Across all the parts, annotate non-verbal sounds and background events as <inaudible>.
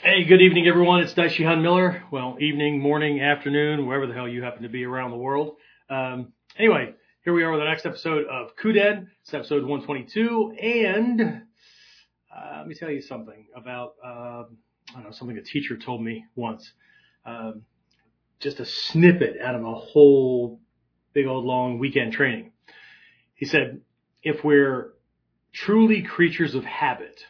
Hey, good evening, everyone. It's Dicey Hunt Miller. Well, evening, morning, afternoon, wherever the hell you happen to be around the world. Um, anyway, here we are with the next episode of Kuden. It's episode 122, and uh, let me tell you something about uh, I don't know something a teacher told me once. Um, just a snippet out of a whole big old long weekend training. He said, if we're truly creatures of habit,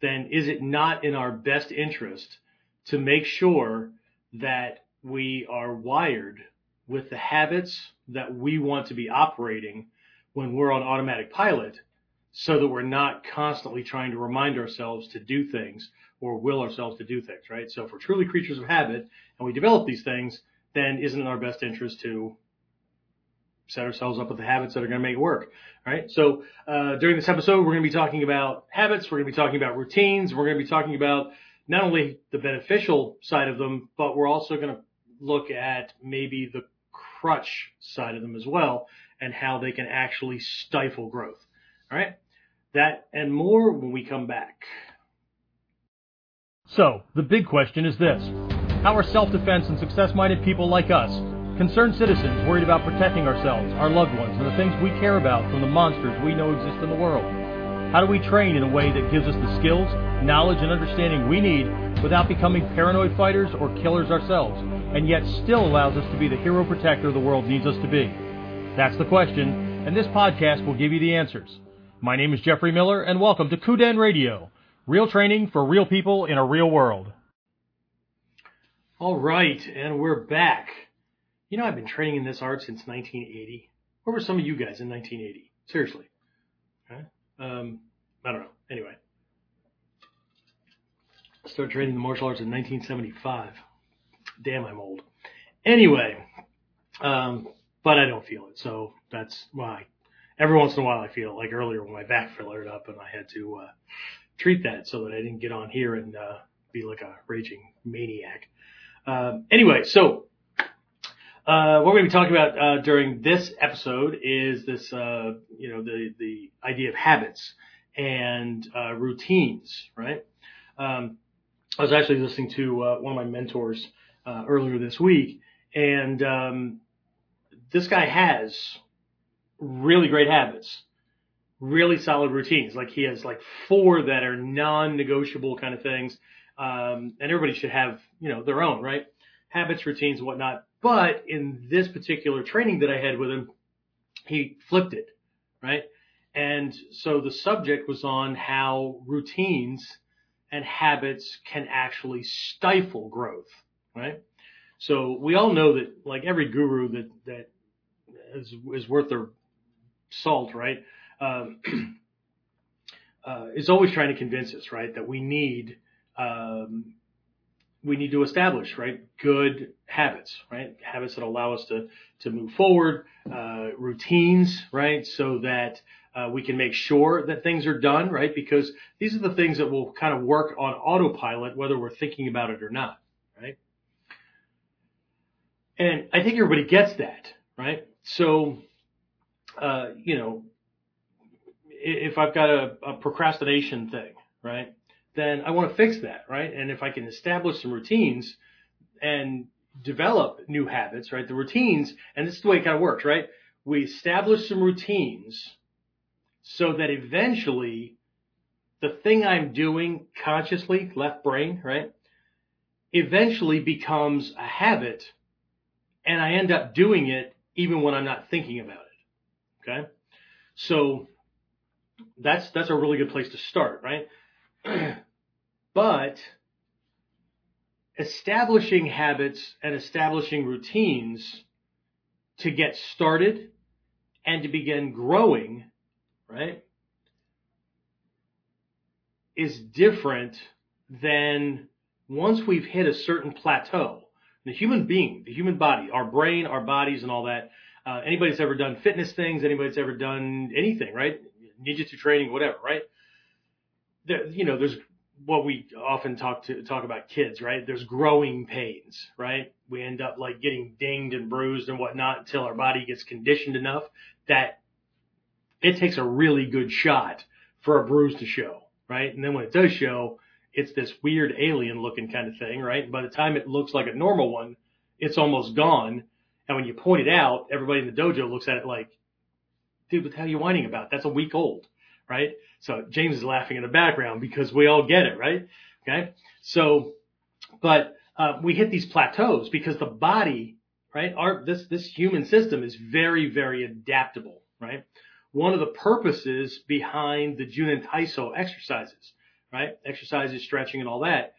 then is it not in our best interest to make sure that we are wired with the habits that we want to be operating when we're on automatic pilot so that we're not constantly trying to remind ourselves to do things or will ourselves to do things, right? So if we're truly creatures of habit and we develop these things, then isn't it in our best interest to set ourselves up with the habits that are going to make it work. All right. So uh, during this episode, we're going to be talking about habits. We're going to be talking about routines. We're going to be talking about not only the beneficial side of them, but we're also going to look at maybe the crutch side of them as well and how they can actually stifle growth. All right. That and more when we come back. So, the big question is this How are self defense and success minded people like us Concerned citizens worried about protecting ourselves, our loved ones, and the things we care about from the monsters we know exist in the world. How do we train in a way that gives us the skills, knowledge, and understanding we need without becoming paranoid fighters or killers ourselves, and yet still allows us to be the hero protector the world needs us to be? That's the question, and this podcast will give you the answers. My name is Jeffrey Miller, and welcome to Kuden Radio, real training for real people in a real world. All right, and we're back. You know, I've been training in this art since 1980. Where were some of you guys in 1980? Seriously. Um, I don't know. Anyway. I started training the martial arts in 1975. Damn, I'm old. Anyway, um, but I don't feel it. So that's why every once in a while I feel. Like earlier when my back flared up and I had to, uh, treat that so that I didn't get on here and, uh, be like a raging maniac. Um, anyway, so uh, what we're going to be talking about uh, during this episode is this, uh, you know, the the idea of habits and uh, routines, right? Um, I was actually listening to uh, one of my mentors uh, earlier this week, and um, this guy has really great habits, really solid routines. Like he has like four that are non-negotiable kind of things, um, and everybody should have, you know, their own, right? Habits, routines, whatnot but in this particular training that I had with him, he flipped it, right? And so the subject was on how routines and habits can actually stifle growth, right? So we all know that like every guru that, that is, is worth their salt, right? Um, <clears throat> uh, is always trying to convince us, right, that we need um, we need to establish, right? Good habits, right? Habits that allow us to, to move forward, uh, routines, right? So that, uh, we can make sure that things are done, right? Because these are the things that will kind of work on autopilot, whether we're thinking about it or not, right? And I think everybody gets that, right? So, uh, you know, if I've got a, a procrastination thing, right? Then I want to fix that, right? And if I can establish some routines and develop new habits, right? The routines, and this is the way it kind of works, right? We establish some routines so that eventually the thing I'm doing consciously, left brain, right? Eventually becomes a habit and I end up doing it even when I'm not thinking about it. Okay. So that's, that's a really good place to start, right? <clears throat> but establishing habits and establishing routines to get started and to begin growing, right, is different than once we've hit a certain plateau. The human being, the human body, our brain, our bodies, and all that. Uh, anybody's ever done fitness things, anybody's ever done anything, right? Ninjutsu training, whatever, right? There, you know, there's what we often talk to talk about kids, right? There's growing pains, right? We end up like getting dinged and bruised and whatnot until our body gets conditioned enough that it takes a really good shot for a bruise to show, right? And then when it does show, it's this weird alien looking kind of thing, right? And By the time it looks like a normal one, it's almost gone. And when you point it out, everybody in the dojo looks at it like, dude, what the hell are you whining about? That's a week old, right? So James is laughing in the background because we all get it, right? Okay. So, but, uh, we hit these plateaus because the body, right? Our, this, this human system is very, very adaptable, right? One of the purposes behind the Junin Taiso exercises, right? Exercises, stretching and all that.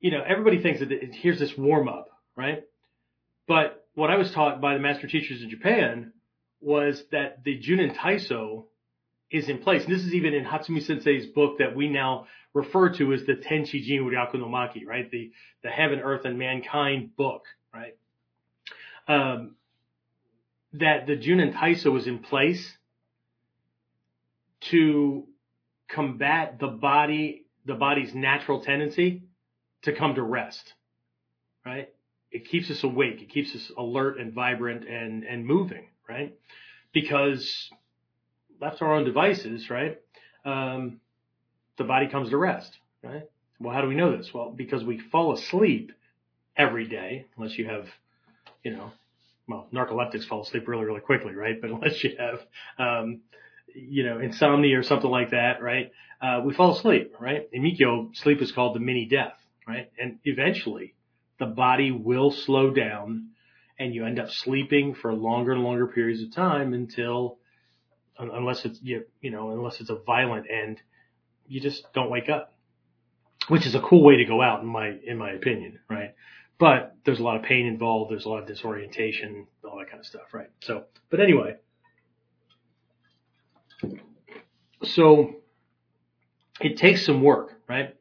You know, everybody thinks that it, here's this warm up, right? But what I was taught by the master teachers in Japan was that the Junin Taiso is in place. And this is even in Hatsumi Sensei's book that we now refer to as the Tenchi Jin Ryaku no Maki, right? The, the heaven, earth, and mankind book, right? Um, that the Junin Taiso was in place to combat the body, the body's natural tendency to come to rest, right? It keeps us awake. It keeps us alert and vibrant and, and moving, right? Because left to our own devices, right? Um, the body comes to rest, right? Well, how do we know this? Well, because we fall asleep every day, unless you have, you know, well, narcoleptics fall asleep really, really quickly, right? <laughs> But unless you have, um, you know, insomnia or something like that, right? Uh, we fall asleep, right? In Mikyo, sleep is called the mini death, right? And eventually the body will slow down and you end up sleeping for longer and longer periods of time until unless it's you, you know unless it's a violent end, you just don't wake up, which is a cool way to go out in my in my opinion, right? But there's a lot of pain involved. There's a lot of disorientation, all that kind of stuff, right? So, but anyway, so it takes some work, right?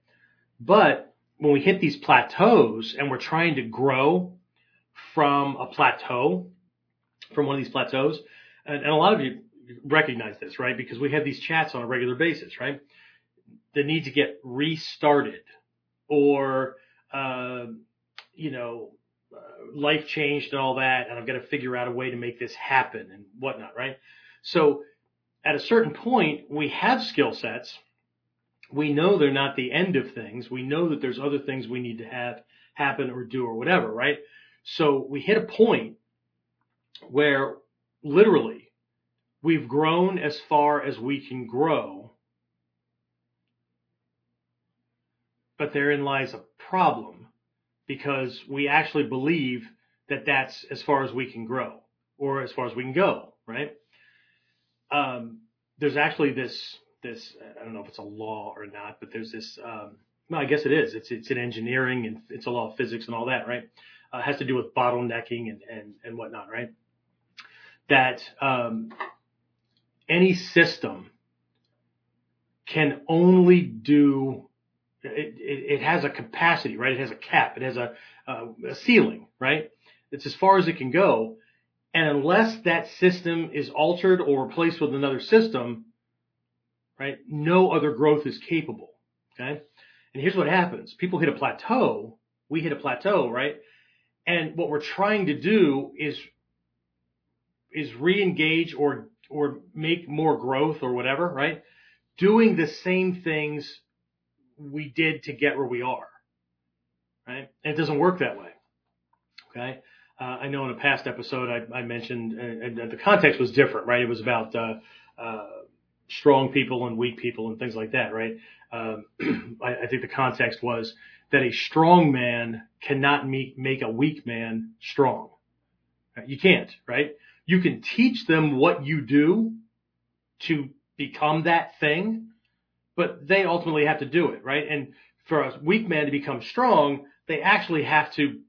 But when we hit these plateaus and we're trying to grow from a plateau, from one of these plateaus, and, and a lot of you recognize this, right? Because we have these chats on a regular basis, right? The need to get restarted or, uh, you know, uh, life changed and all that, and I've got to figure out a way to make this happen and whatnot, right? So at a certain point, we have skill sets. We know they're not the end of things. We know that there's other things we need to have happen or do or whatever, right? So we hit a point where literally We've grown as far as we can grow, but therein lies a problem because we actually believe that that's as far as we can grow or as far as we can go, right? Um, there's actually this, this, I don't know if it's a law or not, but there's this, um, I guess it is. It's, it's in engineering and it's a law of physics and all that, right? Uh, has to do with bottlenecking and, and, and whatnot, right? That, um, any system can only do it, it, it, has a capacity, right? It has a cap. It has a, a, a ceiling, right? It's as far as it can go. And unless that system is altered or replaced with another system, right? No other growth is capable. Okay. And here's what happens. People hit a plateau. We hit a plateau, right? And what we're trying to do is, is re-engage or or make more growth or whatever, right? Doing the same things we did to get where we are, right? And it doesn't work that way. Okay. Uh, I know in a past episode I, I mentioned, and, and, the context was different, right? It was about, uh, uh, strong people and weak people and things like that, right? Um, <clears throat> I, I, think the context was that a strong man cannot make a weak man strong. You can't, right? You can teach them what you do to become that thing, but they ultimately have to do it, right? And for a weak man to become strong, they actually have to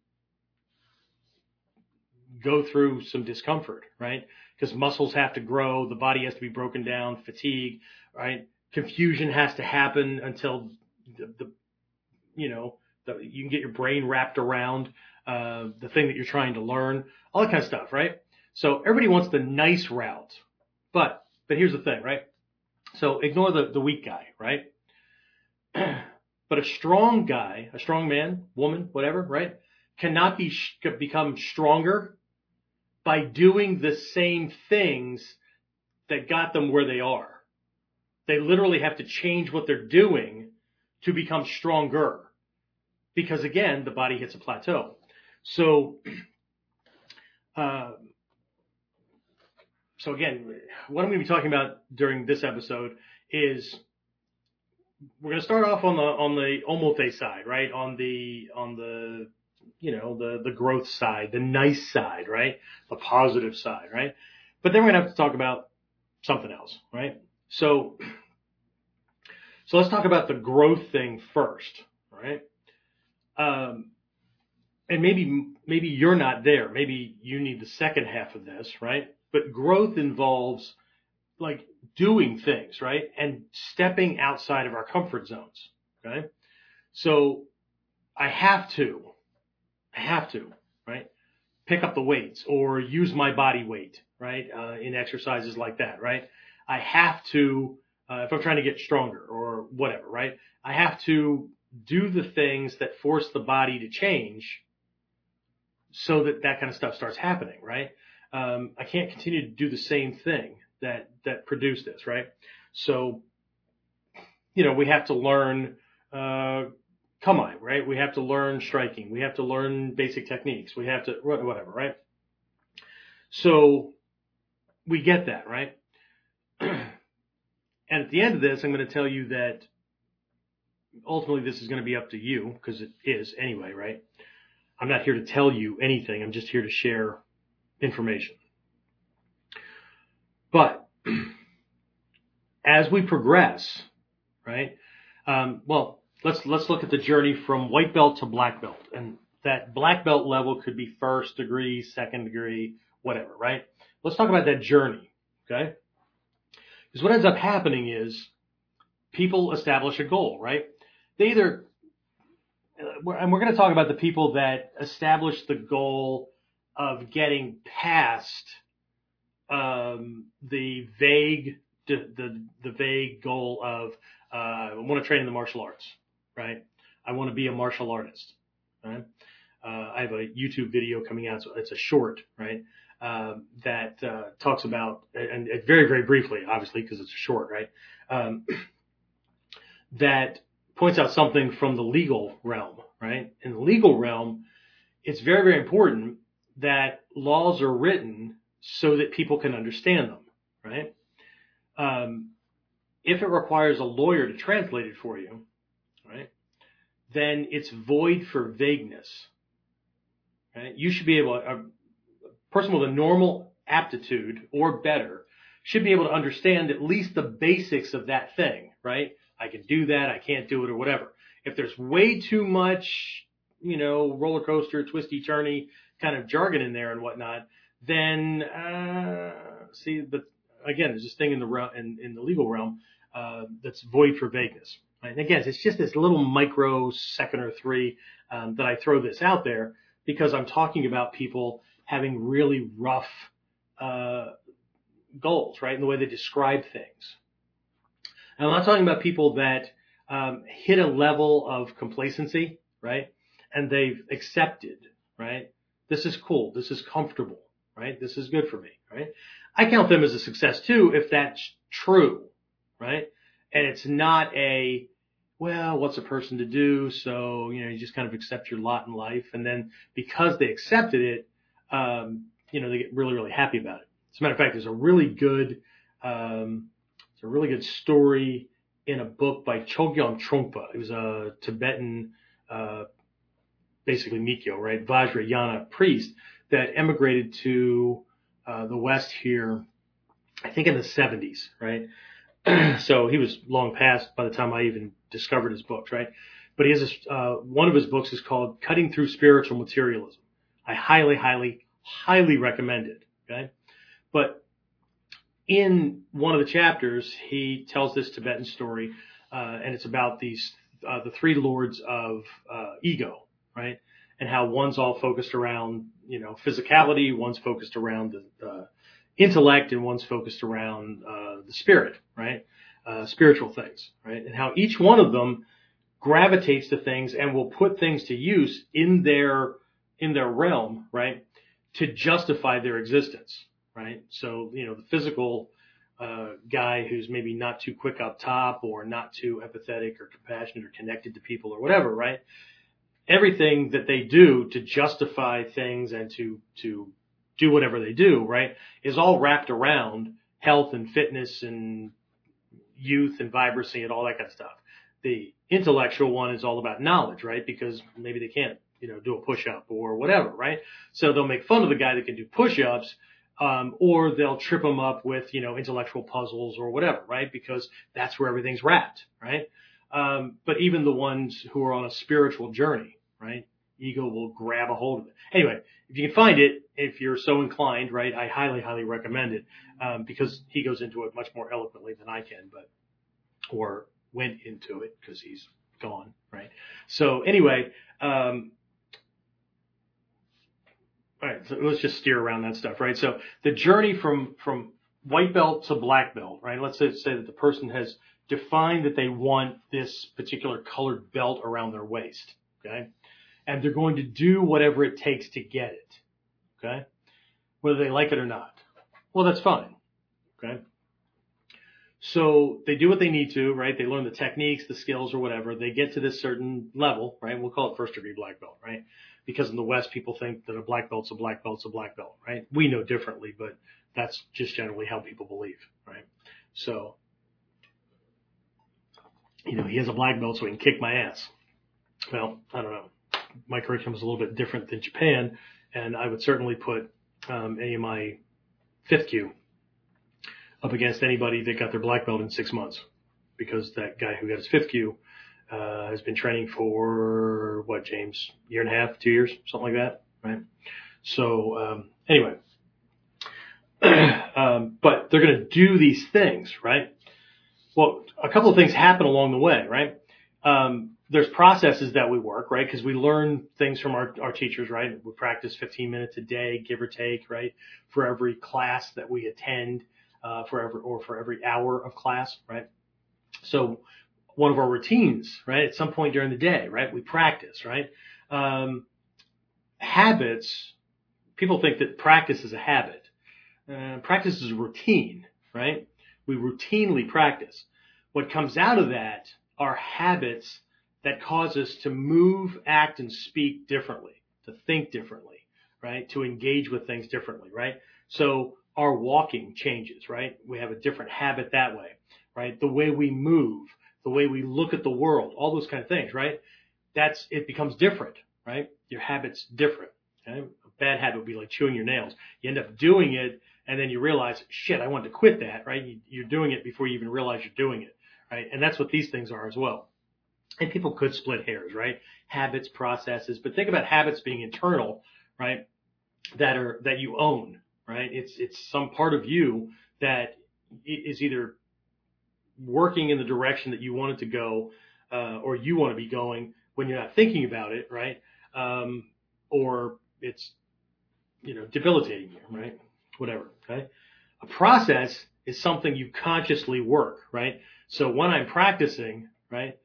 go through some discomfort, right? Because muscles have to grow, the body has to be broken down, fatigue, right? Confusion has to happen until the, the you know, the, you can get your brain wrapped around uh, the thing that you're trying to learn, all that kind of stuff, right? So everybody wants the nice route. But, but here's the thing, right? So ignore the, the weak guy, right? <clears throat> but a strong guy, a strong man, woman, whatever, right? Cannot be, become stronger by doing the same things that got them where they are. They literally have to change what they're doing to become stronger because again, the body hits a plateau. So, <clears throat> uh, so again, what I'm going to be talking about during this episode is we're going to start off on the on the omote side, right? On the on the you know the the growth side, the nice side, right? The positive side, right? But then we're going to have to talk about something else, right? So so let's talk about the growth thing first, right? Um, and maybe maybe you're not there. Maybe you need the second half of this, right? But growth involves like doing things, right? And stepping outside of our comfort zones, okay? So I have to, I have to, right? Pick up the weights or use my body weight, right? Uh, in exercises like that, right? I have to, uh, if I'm trying to get stronger or whatever, right? I have to do the things that force the body to change so that that kind of stuff starts happening, right? Um, I can't continue to do the same thing that that produced this, right? So, you know, we have to learn uh, kamae, right? We have to learn striking. We have to learn basic techniques. We have to whatever, right? So we get that, right? <clears throat> and at the end of this, I'm going to tell you that ultimately this is going to be up to you because it is anyway, right? I'm not here to tell you anything. I'm just here to share information. But as we progress, right? Um, well, let's let's look at the journey from white belt to black belt, and that black belt level could be first degree, second degree, whatever, right? Let's talk about that journey, okay? Because what ends up happening is people establish a goal, right? they either, and we're going to talk about the people that establish the goal of getting past um, the vague, the, the, the vague goal of uh, I want to train in the martial arts, right? I want to be a martial artist, right? Uh, I have a YouTube video coming out. So it's a short, right? Um, that uh, talks about, and, and, very, very briefly, obviously, because it's a short, right? Um, <clears throat> that points out something from the legal realm, right? In the legal realm, it's very, very important that laws are written so that people can understand them, right? Um, if it requires a lawyer to translate it for you, right, then it's void for vagueness. Right? You should be able, a person with a normal aptitude or better should be able to understand at least the basics of that thing, right? I can do that. I can't do it or whatever. If there's way too much, you know, roller coaster, twisty turny kind of jargon in there and whatnot, then, uh, see, but again, there's this thing in the realm, in, in the legal realm, uh, that's void for vagueness. Right? And again, it's just this little micro second or three, um, that I throw this out there because I'm talking about people having really rough, uh, goals, right? In the way they describe things. And I'm not talking about people that um, hit a level of complacency, right? And they've accepted, right? This is cool. This is comfortable, right? This is good for me, right? I count them as a success too if that's true, right? And it's not a, well, what's a person to do? So, you know, you just kind of accept your lot in life. And then because they accepted it, um, you know, they get really, really happy about it. As a matter of fact, there's a really good, um, it's a really good story in a book by Chogyam Trungpa. It was a Tibetan, uh, basically Mikyo, right? Vajrayana priest that emigrated to uh, the West here, I think in the 70s, right? <clears throat> so he was long past by the time I even discovered his books, right? But he has uh, one of his books is called Cutting Through Spiritual Materialism. I highly, highly, highly recommend it. Okay. But in one of the chapters, he tells this Tibetan story, uh, and it's about these uh, the three lords of uh, ego, right? And how one's all focused around you know physicality, one's focused around the, the intellect, and one's focused around uh, the spirit, right? Uh, spiritual things, right? And how each one of them gravitates to things and will put things to use in their in their realm, right? To justify their existence, right? So, you know, the physical a guy who's maybe not too quick up top or not too empathetic or compassionate or connected to people or whatever, right? Everything that they do to justify things and to, to do whatever they do, right, is all wrapped around health and fitness and youth and vibrancy and all that kind of stuff. The intellectual one is all about knowledge, right? Because maybe they can't, you know, do a push up or whatever, right? So they'll make fun of the guy that can do push ups um, or they'll trip them up with, you know, intellectual puzzles or whatever, right? Because that's where everything's wrapped, right? Um, but even the ones who are on a spiritual journey, right? Ego will grab a hold of it. Anyway, if you can find it, if you're so inclined, right, I highly, highly recommend it, um, because he goes into it much more eloquently than I can, but, or went into it because he's gone, right? So anyway, um, all right, so let's just steer around that stuff, right? So the journey from from white belt to black belt, right? Let's say, say that the person has defined that they want this particular colored belt around their waist, okay? And they're going to do whatever it takes to get it, okay? Whether they like it or not. Well, that's fine, okay? So they do what they need to, right? They learn the techniques, the skills or whatever. They get to this certain level, right? We'll call it first degree black belt, right? because in the West people think that a black belt's a black belt's a black belt, right? We know differently, but that's just generally how people believe, right? So, you know, he has a black belt so he can kick my ass. Well, I don't know. My curriculum is a little bit different than Japan, and I would certainly put um, any of my fifth kyu up against anybody that got their black belt in six months, because that guy who got his fifth kyu uh, has been training for what, James? Year and a half, two years, something like that, right? So um, anyway, <clears throat> um, but they're going to do these things, right? Well, a couple of things happen along the way, right? Um, there's processes that we work, right? Because we learn things from our, our teachers, right? We practice 15 minutes a day, give or take, right? For every class that we attend, uh, for every, or for every hour of class, right? So one of our routines, right? At some point during the day, right? We practice, right? Um, habits, people think that practice is a habit. Uh, practice is a routine, right? We routinely practice. What comes out of that are habits that cause us to move, act, and speak differently, to think differently, right? To engage with things differently, right? So our walking changes, right? We have a different habit that way, right? The way we move, the way we look at the world, all those kind of things, right? That's, it becomes different, right? Your habit's different. Okay? A bad habit would be like chewing your nails. You end up doing it and then you realize, shit, I want to quit that, right? You, are doing it before you even realize you're doing it, right? And that's what these things are as well. And people could split hairs, right? Habits, processes, but think about habits being internal, right? That are, that you own, right? It's, it's some part of you that is either working in the direction that you want it to go, uh, or you want to be going when you're not thinking about it, right? Um, or it's, you know, debilitating you, right? Whatever, okay? A process is something you consciously work, right? So when I'm practicing, right,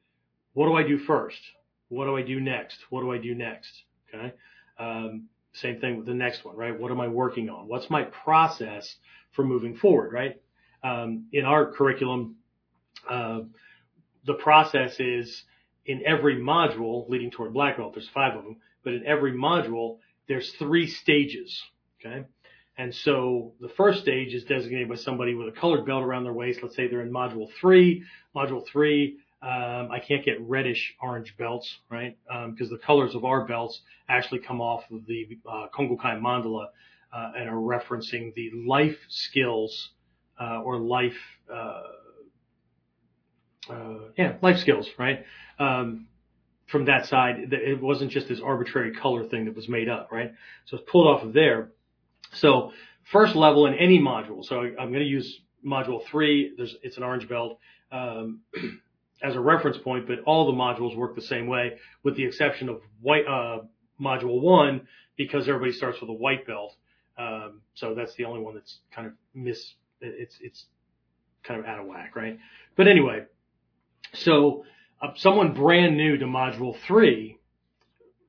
what do I do first? What do I do next? What do I do next? Okay. Um, same thing with the next one, right? What am I working on? What's my process for moving forward, right? Um, in our curriculum, uh, the process is in every module leading toward black belt, there's five of them, but in every module, there's three stages. Okay. And so the first stage is designated by somebody with a colored belt around their waist. Let's say they're in module three. Module three, um, I can't get reddish orange belts, right? Because um, the colors of our belts actually come off of the uh, Kongokai mandala uh, and are referencing the life skills uh, or life uh, uh, yeah, life skills, right? Um, from that side, it wasn't just this arbitrary color thing that was made up, right? So it's pulled off of there. So first level in any module. So I'm going to use module three. There's, it's an orange belt, um, <clears throat> as a reference point, but all the modules work the same way with the exception of white, uh, module one because everybody starts with a white belt. Um, so that's the only one that's kind of miss, it's, it's kind of out of whack, right? But anyway, so uh, someone brand new to module three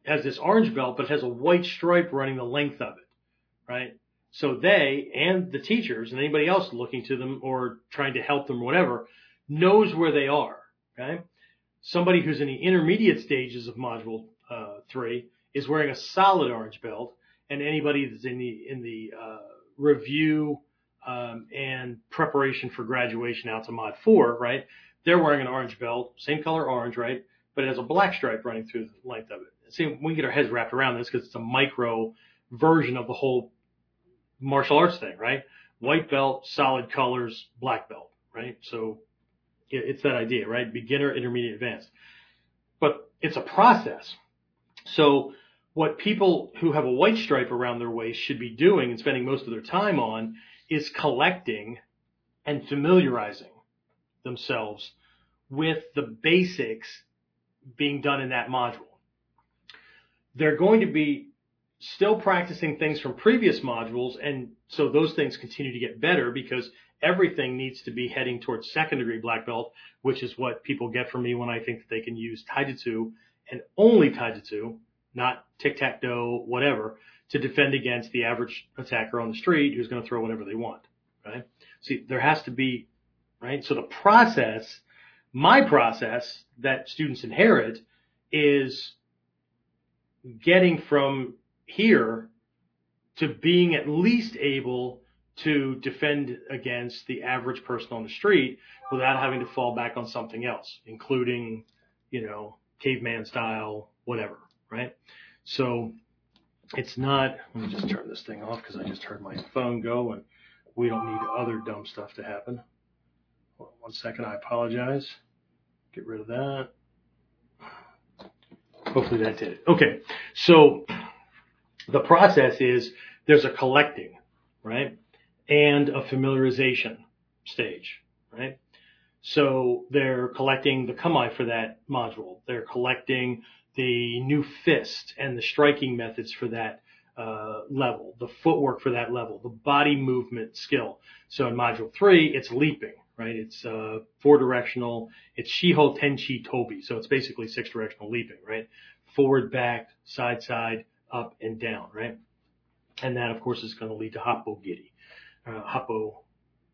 has this orange belt, but has a white stripe running the length of it, right? So they and the teachers and anybody else looking to them or trying to help them or whatever knows where they are. Okay. Somebody who's in the intermediate stages of module uh, three is wearing a solid orange belt and anybody that's in the, in the, uh, review, um, and preparation for graduation out to mod four, right? They're wearing an orange belt, same color orange, right? But it has a black stripe running through the length of it. See, we get our heads wrapped around this because it's a micro version of the whole martial arts thing, right? White belt, solid colors, black belt, right? So it's that idea, right? Beginner, intermediate, advanced. But it's a process. So what people who have a white stripe around their waist should be doing and spending most of their time on is collecting and familiarizing themselves with the basics being done in that module. They're going to be still practicing things from previous modules and so those things continue to get better because everything needs to be heading towards second degree black belt, which is what people get from me when I think that they can use taijutsu and only taijutsu not tic-tac-toe, whatever, to defend against the average attacker on the street who's going to throw whatever they want, right? See, there has to be, right? So the process, my process that students inherit is getting from here to being at least able to defend against the average person on the street without having to fall back on something else, including, you know, caveman style, whatever, right? So it's not, let me just turn this thing off because I just heard my phone go and we don't need other dumb stuff to happen. One second, I apologize. Get rid of that. Hopefully that did it. Okay. So the process is there's a collecting, right? And a familiarization stage, right? So they're collecting the kamae for that module. They're collecting the new fist and the striking methods for that uh, level, the footwork for that level, the body movement skill. So in module three, it's leaping, right? It's uh, four directional. It's Shiho Tenchi Tobi. So it's basically six directional leaping, right? Forward, back, side, side, up and down, right? And that of course is going to lead to Giri, uh, Happo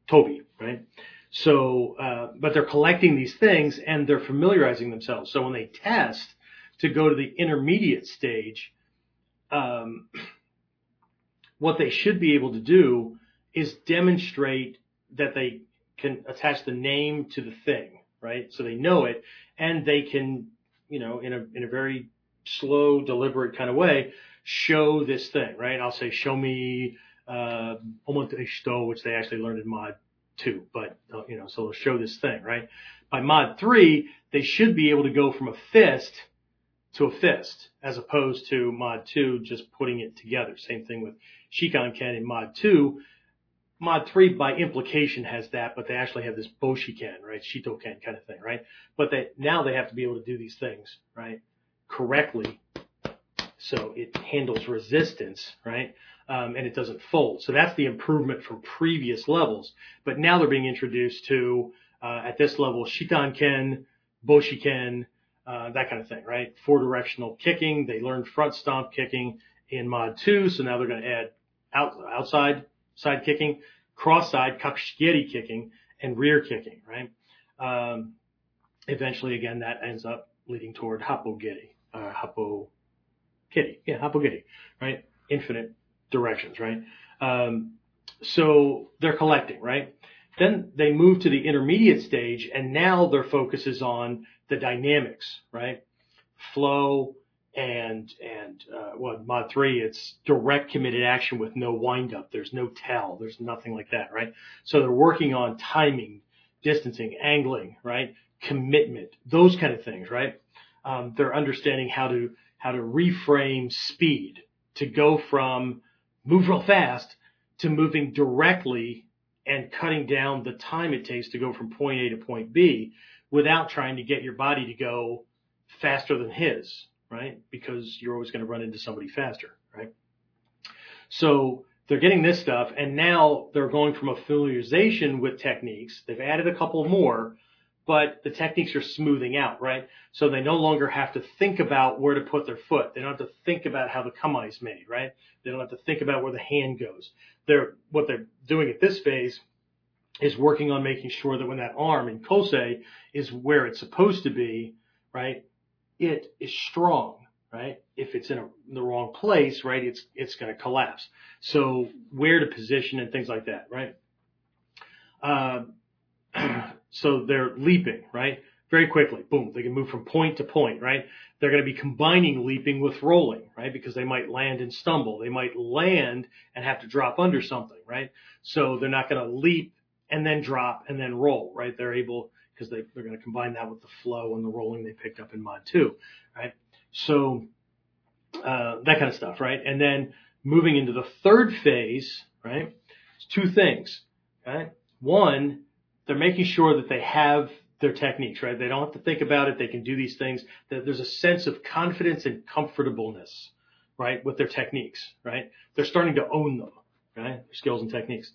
Tobi, right? So, uh, but they're collecting these things and they're familiarizing themselves. So when they test, to go to the intermediate stage, um, <clears throat> what they should be able to do is demonstrate that they can attach the name to the thing, right? So they know it and they can, you know, in a, in a very slow, deliberate kind of way, show this thing, right? I'll say, show me, uh, which they actually learned in mod two, but, uh, you know, so they'll show this thing, right? By mod three, they should be able to go from a fist to a fist as opposed to mod 2 just putting it together. Same thing with Shikan Ken in mod 2. Mod 3 by implication has that, but they actually have this Boshiken, right? Shitoken kind of thing, right? But they, now they have to be able to do these things, right? Correctly. So it handles resistance, right? Um, and it doesn't fold. So that's the improvement from previous levels. But now they're being introduced to, uh, at this level, Shitan Ken, Boshiken, uh, that kind of thing, right? Four directional kicking. They learned front stomp kicking in mod two. So now they're going to add out, outside side kicking, cross side kakshigeri kicking and rear kicking, right? Um, eventually again, that ends up leading toward hapogiri, uh, kitty. Yeah, kitty right? Infinite directions, right? Um, so they're collecting, right? Then they move to the intermediate stage and now their focus is on the dynamics, right? Flow and, and, uh, well, mod three, it's direct committed action with no wind up. There's no tell. There's nothing like that, right? So they're working on timing, distancing, angling, right? Commitment, those kind of things, right? Um, they're understanding how to, how to reframe speed to go from move real fast to moving directly and cutting down the time it takes to go from point A to point B without trying to get your body to go faster than his, right? Because you're always going to run into somebody faster, right? So they're getting this stuff and now they're going from a familiarization with techniques. They've added a couple more, but the techniques are smoothing out, right? So they no longer have to think about where to put their foot. They don't have to think about how the kamae is made, right? They don't have to think about where the hand goes. They're, what they're doing at this phase is working on making sure that when that arm in kosei is where it's supposed to be, right? It is strong, right? If it's in, a, in the wrong place, right? It's, it's going to collapse. So where to position and things like that, right? Uh, <clears throat> so they're leaping, right? Very quickly, boom, they can move from point to point, right? They're going to be combining leaping with rolling, right? Because they might land and stumble. They might land and have to drop under something, right? So they're not going to leap and then drop and then roll, right? They're able, because they, they're going to combine that with the flow and the rolling they picked up in mod two, right? So, uh, that kind of stuff, right? And then moving into the third phase, right? It's two things, right? One, they're making sure that they have their techniques, right? They don't have to think about it. They can do these things. That there's a sense of confidence and comfortableness, right, with their techniques, right? They're starting to own them, right? Their skills and techniques.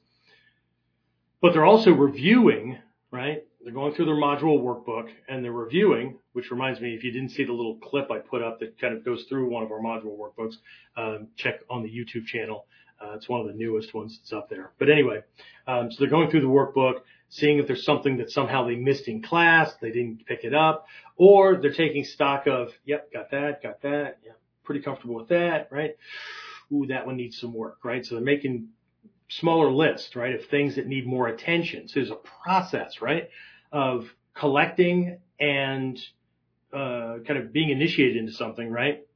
But they're also reviewing, right? They're going through their module workbook and they're reviewing, which reminds me, if you didn't see the little clip I put up that kind of goes through one of our module workbooks, um, check on the YouTube channel. Uh, it's one of the newest ones that's up there. But anyway, um, so they're going through the workbook seeing if there's something that somehow they missed in class, they didn't pick it up, or they're taking stock of, yep, got that, got that, yeah, pretty comfortable with that, right? Ooh, that one needs some work, right? So they're making smaller lists, right, of things that need more attention. So there's a process, right, of collecting and uh, kind of being initiated into something, right?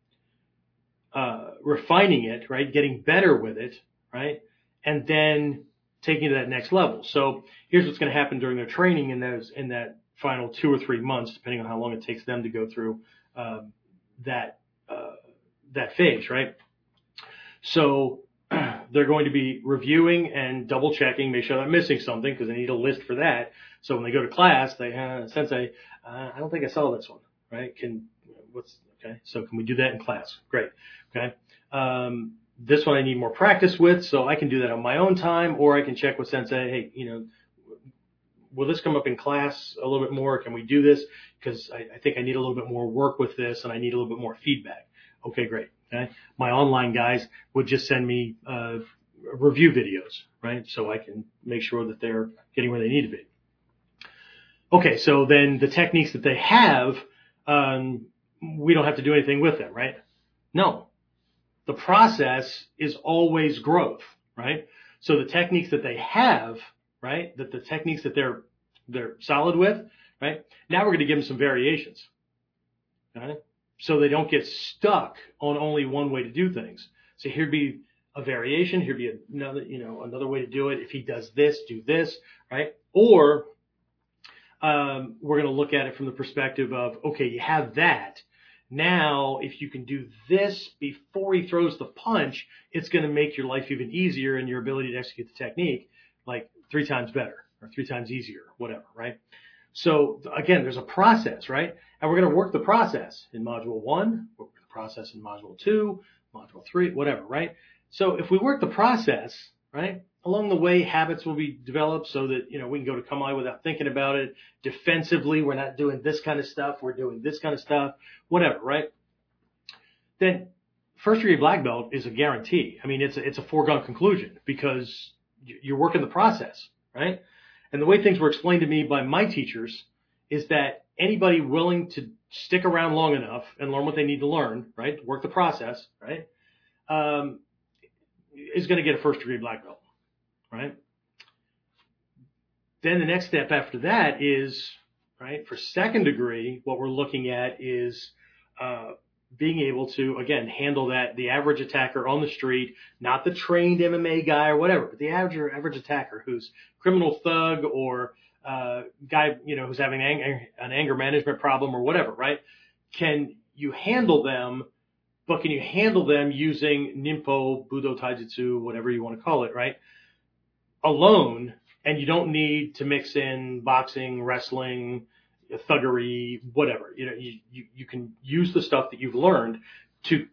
Uh, refining it, right? Getting better with it, right? And then taking to that next level. So here's what's going to happen during their training in those in that final two or three months, depending on how long it takes them to go through um, that uh, that phase, right? So <clears throat> they're going to be reviewing and double checking, make sure they're missing something because they need a list for that. So when they go to class, they uh, sensei, uh, I don't think I saw this one, right? Can what's okay? So can we do that in class? Great, okay. Um, this one I need more practice with, so I can do that on my own time, or I can check with sensei, hey, you know, will this come up in class a little bit more? Can we do this? Because I, I think I need a little bit more work with this and I need a little bit more feedback. Okay, great. Okay. My online guys would just send me, uh, review videos, right? So I can make sure that they're getting where they need to be. Okay. So then the techniques that they have, um, we don't have to do anything with them, right? No, the process is always growth, right? So the techniques that they have, right, that the techniques that they're they're solid with, right? Now we're going to give them some variations, right? So they don't get stuck on only one way to do things. So here'd be a variation. Here'd be another, you know, another way to do it. If he does this, do this, right? Or um, we're going to look at it from the perspective of, okay, you have that. Now, if you can do this before he throws the punch, it's going to make your life even easier and your ability to execute the technique like three times better or three times easier, whatever, right? So again, there's a process, right? And we're going to work the process in module one, work the process in module two, module three, whatever, right? So if we work the process, right? Along the way, habits will be developed so that, you know, we can go to kamae without thinking about it. Defensively, we're not doing this kind of stuff. We're doing this kind of stuff, whatever, right? Then first degree black belt is a guarantee. I mean, it's a, it's a foregone conclusion because you're working the process, right? And the way things were explained to me by my teachers is that anybody willing to stick around long enough and learn what they need to learn, right? Work the process, right? Um, is going to get a first degree black belt right? Then the next step after that is, right, for second degree, what we're looking at is, uh, being able to, again, handle that, the average attacker on the street, not the trained MMA guy or whatever, but the average, average attacker who's criminal thug or, uh, guy, you know, who's having ang- an anger management problem or whatever, right? Can you handle them, but can you handle them using Ninpo, Budo Taijutsu, whatever you want to call it, right? alone and you don't need to mix in boxing, wrestling, thuggery, whatever. You know, you, you, you can use the stuff that you've learned to,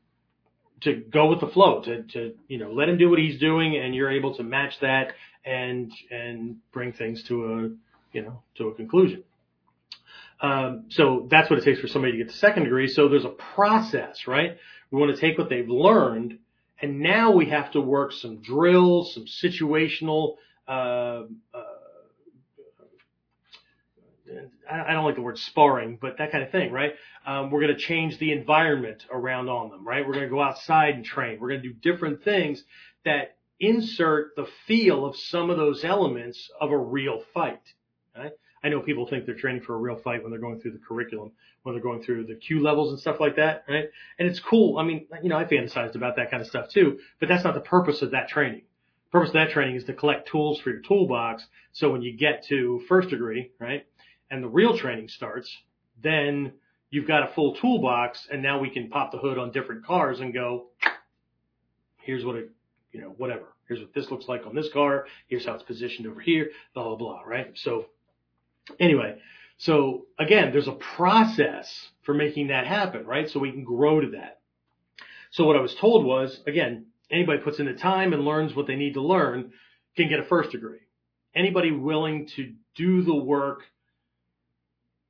to go with the flow, to, to, you know, let him do what he's doing and you're able to match that and, and bring things to a, you know, to a conclusion. Um, so that's what it takes for somebody to get the second degree. So there's a process, right? We want to take what they've learned and now we have to work some drills, some situational, uh, uh, I don't like the word sparring, but that kind of thing, right? Um, we're going to change the environment around on them, right? We're going to go outside and train. We're going to do different things that insert the feel of some of those elements of a real fight. Right? I know people think they're training for a real fight when they're going through the curriculum, when they're going through the kyu levels and stuff like that, right? And it's cool. I mean, you know, I fantasized about that kind of stuff too, but that's not the purpose of that training. The purpose of that training is to collect tools for your toolbox. So when you get to first degree, right, and the real training starts, then you've got a full toolbox and now we can pop the hood on different cars and go, here's what it, you know, whatever. Here's what this looks like on this car. Here's how it's positioned over here, blah, blah, blah, right? So Anyway, so again, there's a process for making that happen, right? So we can grow to that. So what I was told was, again, anybody puts in the time and learns what they need to learn can get a first degree. Anybody willing to do the work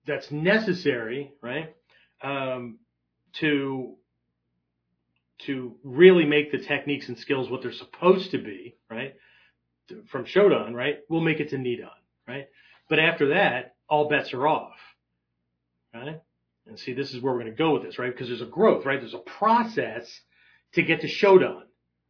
that's necessary, right, um, to to really make the techniques and skills what they're supposed to be, right, from Shodan, right, we'll make it to Nidan, right? But after that, all bets are off. Right? And see, this is where we're going to go with this, right? Because there's a growth, right? There's a process to get to Shodan,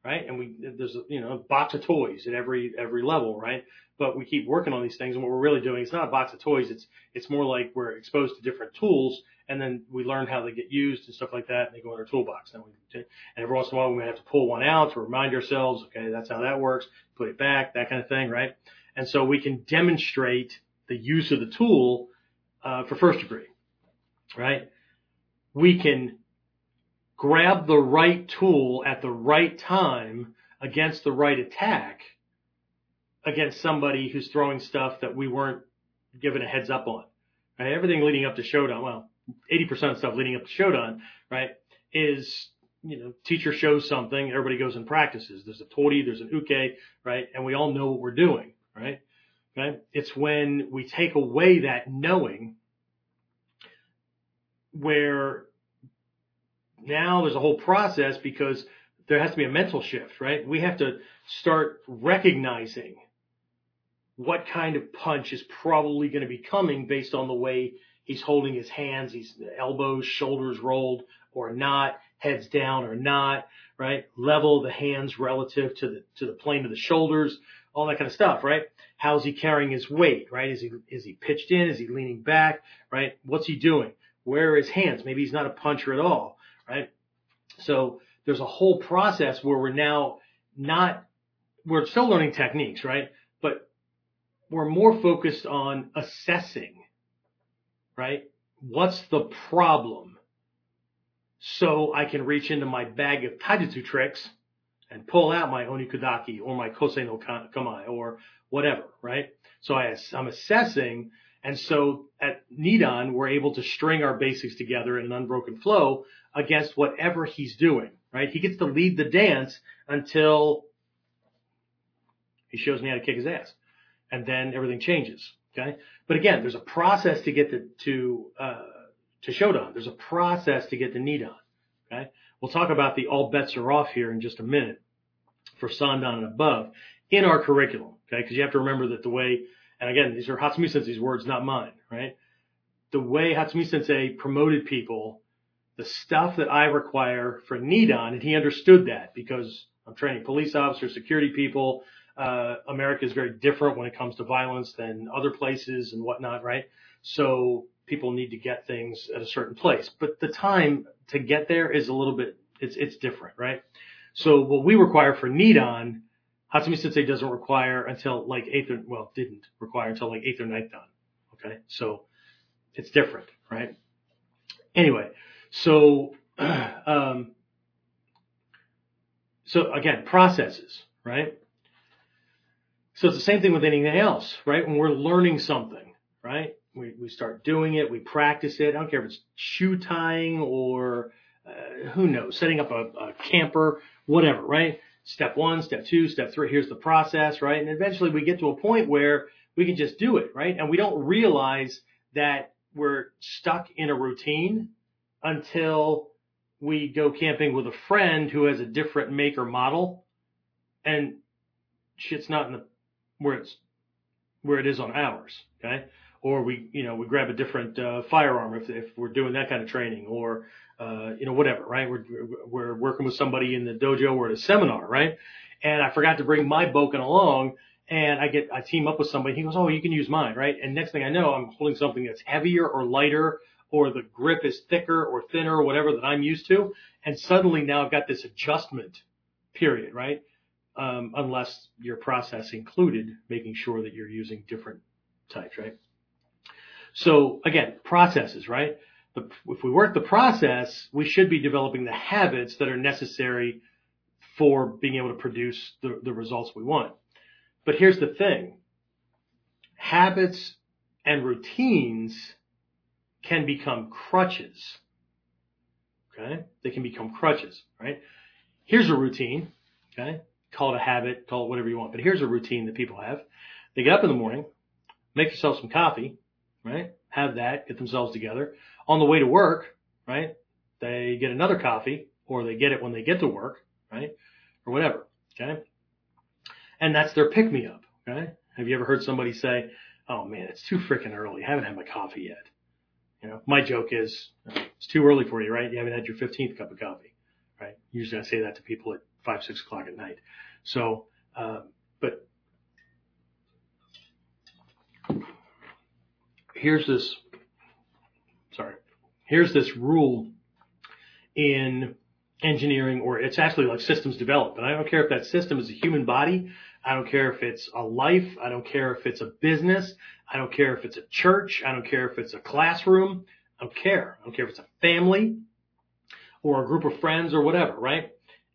right? And we, there's you know, a box of toys at every, every level, right? But we keep working on these things and what we're really doing, it's not a box of toys. It's, it's more like we're exposed to different tools and then we learn how they get used and stuff like that and they go in our toolbox. We, and every once in a while we may have to pull one out to remind ourselves, okay, that's how that works, put it back, that kind of thing, right? And so we can demonstrate the use of the tool uh, for first degree, right? We can grab the right tool at the right time against the right attack against somebody who's throwing stuff that we weren't given a heads up on. Right? Everything leading up to Shodan, well, 80% of stuff leading up to Shodan, right, is, you know, teacher shows something, everybody goes and practices. There's a tori, there's an uke, right, and we all know what we're doing, right? It's when we take away that knowing where now there's a whole process because there has to be a mental shift, right? We have to start recognizing what kind of punch is probably going to be coming based on the way he's holding his hands, he's elbows, shoulders rolled or not, heads down or not, right? Level the hands relative to the to the plane of the shoulders, all that kind of stuff, right? How's he carrying his weight, right? Is he, is he pitched in? Is he leaning back, right? What's he doing? Where are his hands? Maybe he's not a puncher at all, right? So there's a whole process where we're now not, we're still learning techniques, right? But we're more focused on assessing, right? What's the problem? So I can reach into my bag of taijutsu tricks and pull out my onikudaki or my kosei no kamae or whatever, right? So I, I'm assessing. And so at Nidan, we're able to string our basics together in an unbroken flow against whatever he's doing, right? He gets to lead the dance until he shows me how to kick his ass. And then everything changes. Okay. But again, there's a process to get to, to, uh, to Shodan. There's a process to get to Nidan. Okay. We'll talk about the all bets are off here in just a minute for Sandan and above in our curriculum. Okay. Cause you have to remember that the way, and again, these are Hatsumi Sensei's words, not mine, right? The way Hatsumi Sensei promoted people, the stuff that I require for Nidan, and he understood that because I'm training police officers, security people. Uh, America is very different when it comes to violence than other places and whatnot, right? So people need to get things at a certain place, but the time to get there is a little bit, it's, it's different, right? So what we require for Nidan, Hatsumi Sensei doesn't require until like eighth or, well, didn't require until like eighth or ninth dan. Okay. So it's different, right? Anyway, so, <clears throat> um, so again, processes, right? So it's the same thing with anything else, right? When we're learning something, right? We, we start doing it, we practice it. I don't care if it's shoe tying or uh, who knows, setting up a, a camper, whatever, right? Step one, step two, step three. Here's the process, right? And eventually we get to a point where we can just do it, right? And we don't realize that we're stuck in a routine until we go camping with a friend who has a different make or model and shit's not in the where it's where it is on ours. Okay. Or we, you know, we grab a different uh, firearm if, if we're doing that kind of training or, uh, you know, whatever, right? We're, we're working with somebody in the dojo or at a seminar, right? And I forgot to bring my bokken along and I get, I team up with somebody. He goes, Oh, you can use mine, right? And next thing I know, I'm holding something that's heavier or lighter or the grip is thicker or thinner or whatever that I'm used to. And suddenly now I've got this adjustment period, right? Um, unless your process included making sure that you're using different types, right? So again, processes, right? If we work the process, we should be developing the habits that are necessary for being able to produce the, the results we want. But here's the thing. Habits and routines can become crutches. Okay? They can become crutches, right? Here's a routine, okay? Call it a habit, call it whatever you want, but here's a routine that people have. They get up in the morning, make themselves some coffee, right? Have that, get themselves together. On the way to work, right? They get another coffee or they get it when they get to work, right? Or whatever, okay? And that's their pick me up, okay? Have you ever heard somebody say, oh man, it's too freaking early. I haven't had my coffee yet. You know, my joke is it's too early for you, right? You haven't had your 15th cup of coffee, right? Usually I say that to people at five, six o'clock at night. So, uh, but here's this, sorry, here's this rule in engineering or it's actually like systems development. I don't care if that system is a human body. I don't care if it's a life. I don't care if it's a business. I don't care if it's a church. I don't care if it's a classroom. I don't care. I don't care if it's a family or a group of friends or whatever, right?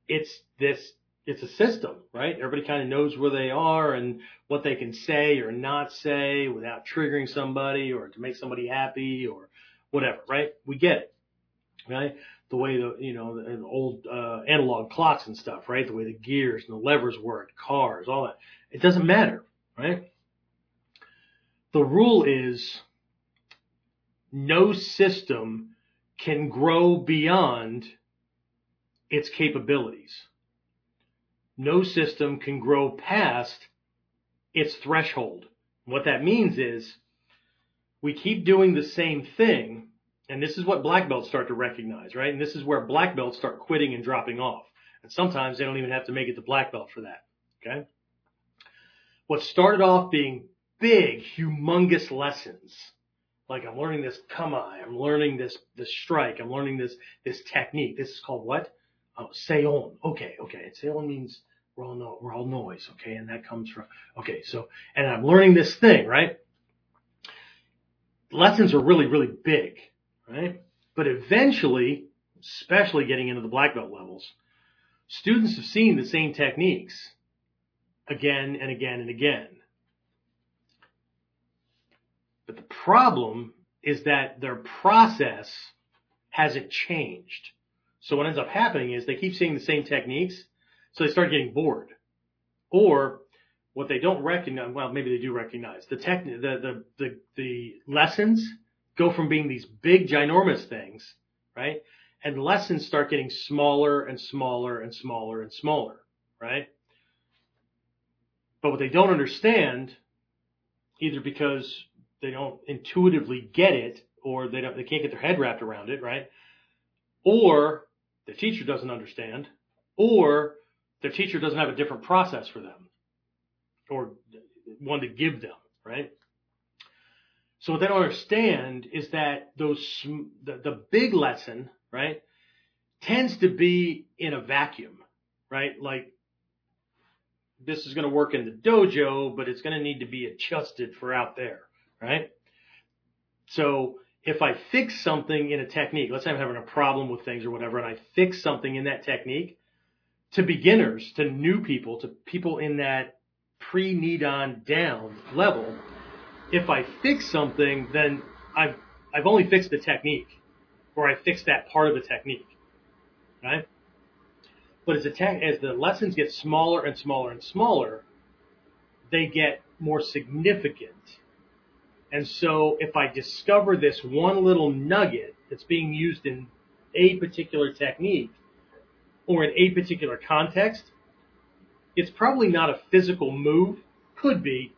It's this, it's a system, right? Everybody kind of knows where they are and what they can say or not say without triggering somebody or to make somebody happy or whatever, right? We get it, right? the way the you know the, old uh, analog clocks and stuff, right? The way the gears and the levers work, cars, all that. It doesn't matter, right? The rule is no system can grow beyond its capabilities. No system can grow past its threshold. What that means is we keep doing the same thing and this is what black belts start to recognize, right? And this is where black belts start quitting and dropping off. And sometimes they don't even have to make it to black belt for that. Okay. What started off being big, humongous lessons, like I'm learning this kamae, I'm learning this, this strike, I'm learning this, this technique. This is called what? Oh, seon. Okay, okay. Seon means we're all, no, we're all noise, okay? And that comes from, okay, so, and I'm learning this thing, right? Lessons are really, really big right? But eventually, especially getting into the black belt levels, students have seen the same techniques again and again and again. But the problem is that their process hasn't changed. So what ends up happening is they keep seeing the same techniques, so they start getting bored. Or what they don't recognize, well, maybe they do recognize the tech, the, the, the, the lessons go from being these big, ginormous things, right? And lessons start getting smaller and smaller and smaller and smaller, right? But what they don't understand, either because they don't intuitively get it, or they don't, they can't get their head wrapped around it, right? Or the teacher doesn't understand, or their teacher doesn't have a different process for them, or one to give them, right? So what they don't understand is that those the, the big lesson, right, tends to be in a vacuum, right? Like this is going to work in the dojo, but it's going to need to be adjusted for out there, right? So if I fix something in a technique, let's say I'm having a problem with things or whatever, and I fix something in that technique, to beginners, to new people, to people in that pre on down level, if I fix something, then I've I've only fixed the technique, or I fixed that part of the technique, right? But as the as the lessons get smaller and smaller and smaller, they get more significant, And so if I discover this one little nugget that's being used in a particular technique or in a particular context, it's probably not a physical move, could be,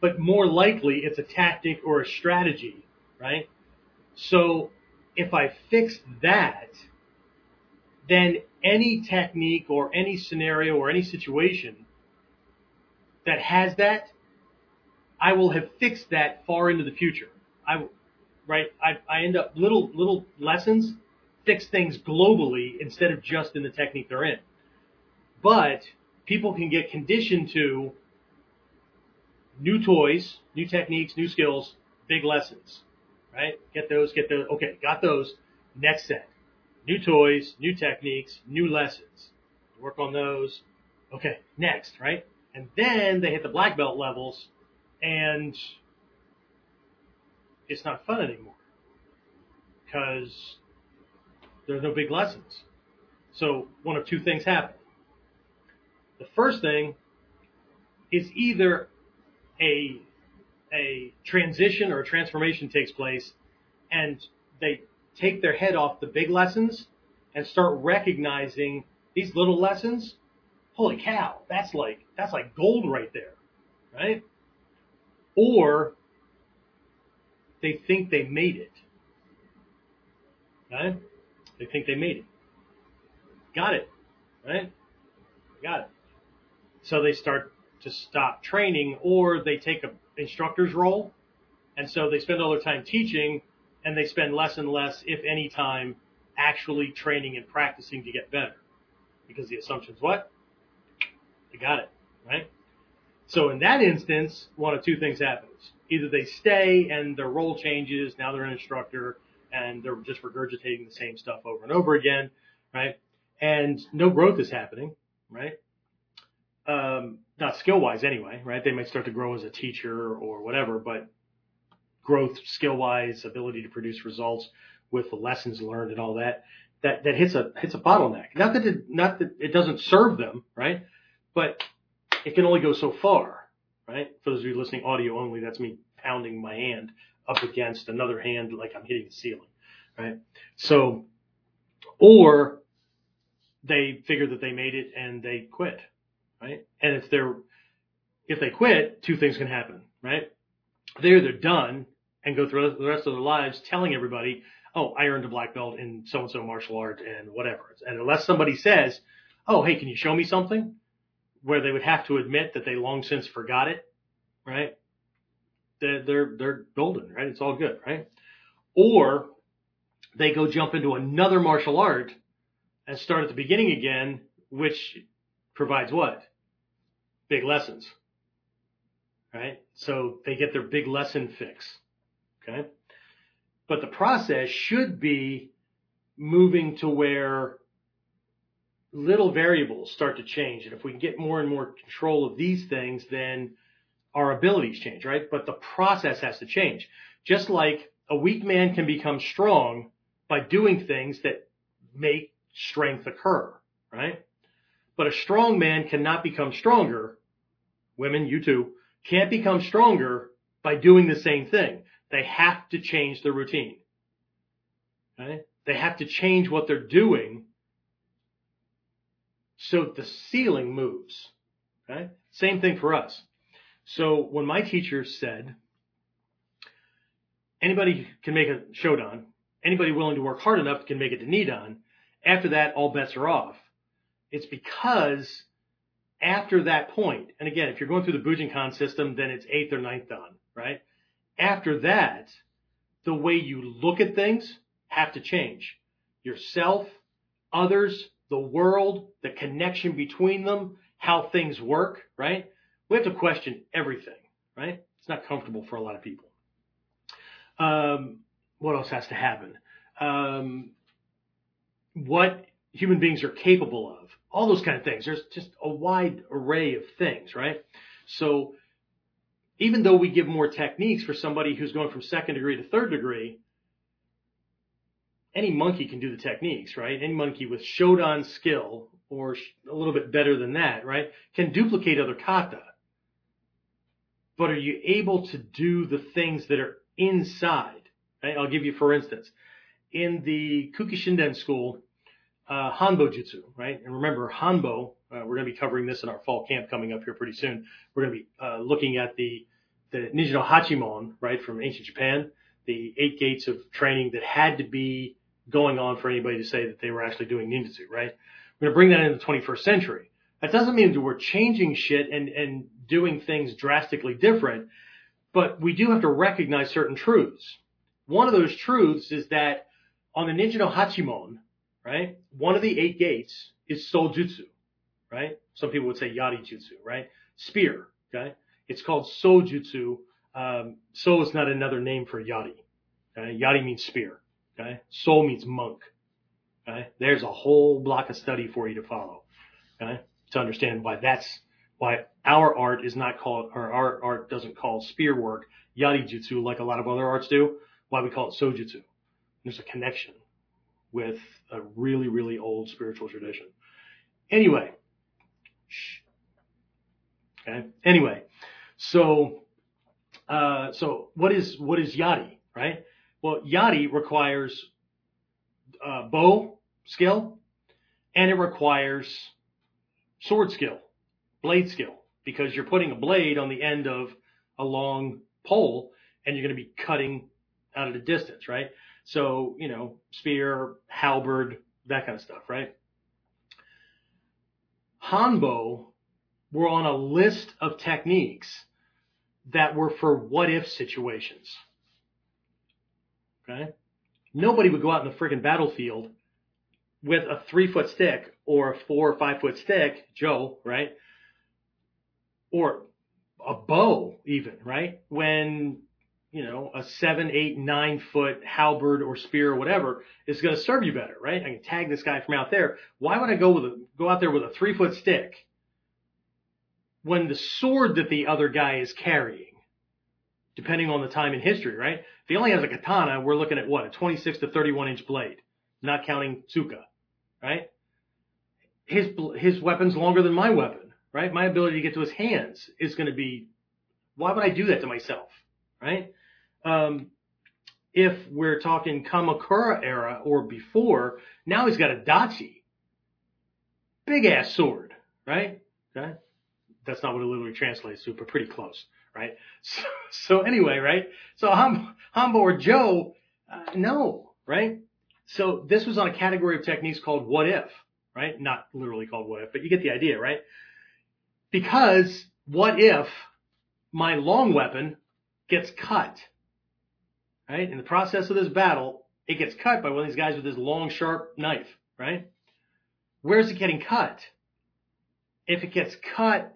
but more likely it's a tactic or a strategy, right? So if I fix that, then any technique or any scenario or any situation that has that, I will have fixed that far into the future. I, right? I, I end up little little lessons fix things globally instead of just in the technique they're in. But people can get conditioned to new toys, new techniques, new skills, big lessons, right? Get those, get those. Okay, got those. Next set. New toys, new techniques, new lessons. Work on those. Okay, next, right? And then they hit the black belt levels and it's not fun anymore because there's no big lessons. So one of two things happen. The first thing is either a a transition or a transformation takes place and they take their head off the big lessons and start recognizing these little lessons. Holy cow, that's like that's like gold right there, right? Or they think they made it. Right? They think they made it. Got it. Right? Got it. So they start to stop training or they take an instructor's role. And so they spend all their time teaching and they spend less and less, if any time, actually training and practicing to get better. Because the assumption is what? They got it, right? So in that instance, one of two things happens. Either they stay and their role changes, now they're an instructor, and they're just regurgitating the same stuff over and over again, right? And no growth is happening, right? Um, not skill wise anyway, right? They might start to grow as a teacher or whatever, but growth skill wise, ability to produce results with the lessons learned and all that, that, that hits a, hits a bottleneck. Not that it, not that it doesn't serve them, right? But it can only go so far, right? For those of you listening audio only, that's me pounding my hand up against another hand like I'm hitting the ceiling, right? So, or they figure that they made it and they quit, right? And if they're, if they quit, two things can happen, right? They're either done and go through the rest of their lives telling everybody, oh, I earned a black belt in so and so martial art and whatever. And unless somebody says, oh, hey, can you show me something? Where they would have to admit that they long since forgot it, right? They're, they're, they're golden, right? It's all good, right? Or they go jump into another martial art and start at the beginning again, which provides what? Big lessons, right? So they get their big lesson fix, okay? But the process should be moving to where little variables start to change. And if we can get more and more control of these things, then our abilities change, right? But the process has to change. Just like a weak man can become strong by doing things that make strength occur, right? But a strong man cannot become stronger. Women, you too, can't become stronger by doing the same thing. They have to change their routine. They have to change what they're doing so the ceiling moves. Same thing for us. So when my teacher said, anybody can make a Shodan, anybody willing to work hard enough can make it to Nidan, after that, all bets are off. It's because after that point, and again, if you're going through the Bujinkan system, then it's eighth or ninth dan, right? After that, the way you look at things have to change. Yourself, others, the world, the connection between them, how things work, right? We have to question everything, right? It's not comfortable for a lot of people. Um, what else has to happen? Um, what human beings are capable of, all those kind of things. There's just a wide array of things, right? So even though we give more techniques for somebody who's going from second degree to third degree, any monkey can do the techniques, right? Any monkey with Shodan skill or a little bit better than that, right, can duplicate other kata but are you able to do the things that are inside? I'll give you, for instance, in the Kukishinden school, uh, Hanbo Jutsu, right? And remember, Hanbo, uh, we're going to be covering this in our fall camp coming up here pretty soon. We're going to be uh, looking at the the no Hachimon, right, from ancient Japan, the eight gates of training that had to be going on for anybody to say that they were actually doing ninjutsu, right? We're going to bring that into the 21st century. That doesn't mean that we're changing shit and, and doing things drastically different, but we do have to recognize certain truths. One of those truths is that on the Ninja no Hachimon, right, one of the eight gates is Sojutsu, right? Some people would say Yari Jutsu, right? Spear, okay? It's called Sojutsu. Um, so is not another name for Yari. Okay? Yari means spear. Okay? So means monk. Okay? There's a whole block of study for you to follow. Okay? To understand why that's why our art is not called, or our art doesn't call spear work Yari Jutsu like a lot of other arts do. Why we call it Sojutsu. There's a connection with a really, really old spiritual tradition. Anyway. Shh. Okay. Anyway. So, uh, so what is, what is Yari, right? Well, Yari requires, uh, bow skill and it requires sword skill, blade skill, because you're putting a blade on the end of a long pole and you're going to be cutting out at a distance, right? So, you know, spear, halberd, that kind of stuff, right? Hanbo were on a list of techniques that were for what if situations. Okay? Nobody would go out in the friggin' battlefield with a three foot stick or a four or five foot stick, jo, right? Or a bow even, right? When, you know, a seven, eight, nine foot halberd or spear or whatever is going to serve you better, right? I can tag this guy from out there. Why would I go with a, go out there with a three foot stick when the sword that the other guy is carrying, depending on the time in history, right? If he only has a katana, we're looking at what? A 26 to 31 inch blade, not counting tsuka, right? His, his weapon's longer than my weapon, right? My ability to get to his hands is going to be, why would I do that to myself, right? Um, if we're talking Kamakura era or before, now he's got a dachi. Big ass sword, right? Okay that's not what it literally translates to, but pretty close, right? <laughs> So, so anyway, right? So hum, Hanbo or jo, uh, no, right? So this was on a category of techniques called what if, right? Not literally called what if, but you get the idea, right? Because what if my long weapon gets cut, right? In the process of this battle, it gets cut by one of these guys with this long, sharp knife, right? Where's it getting cut? If it gets cut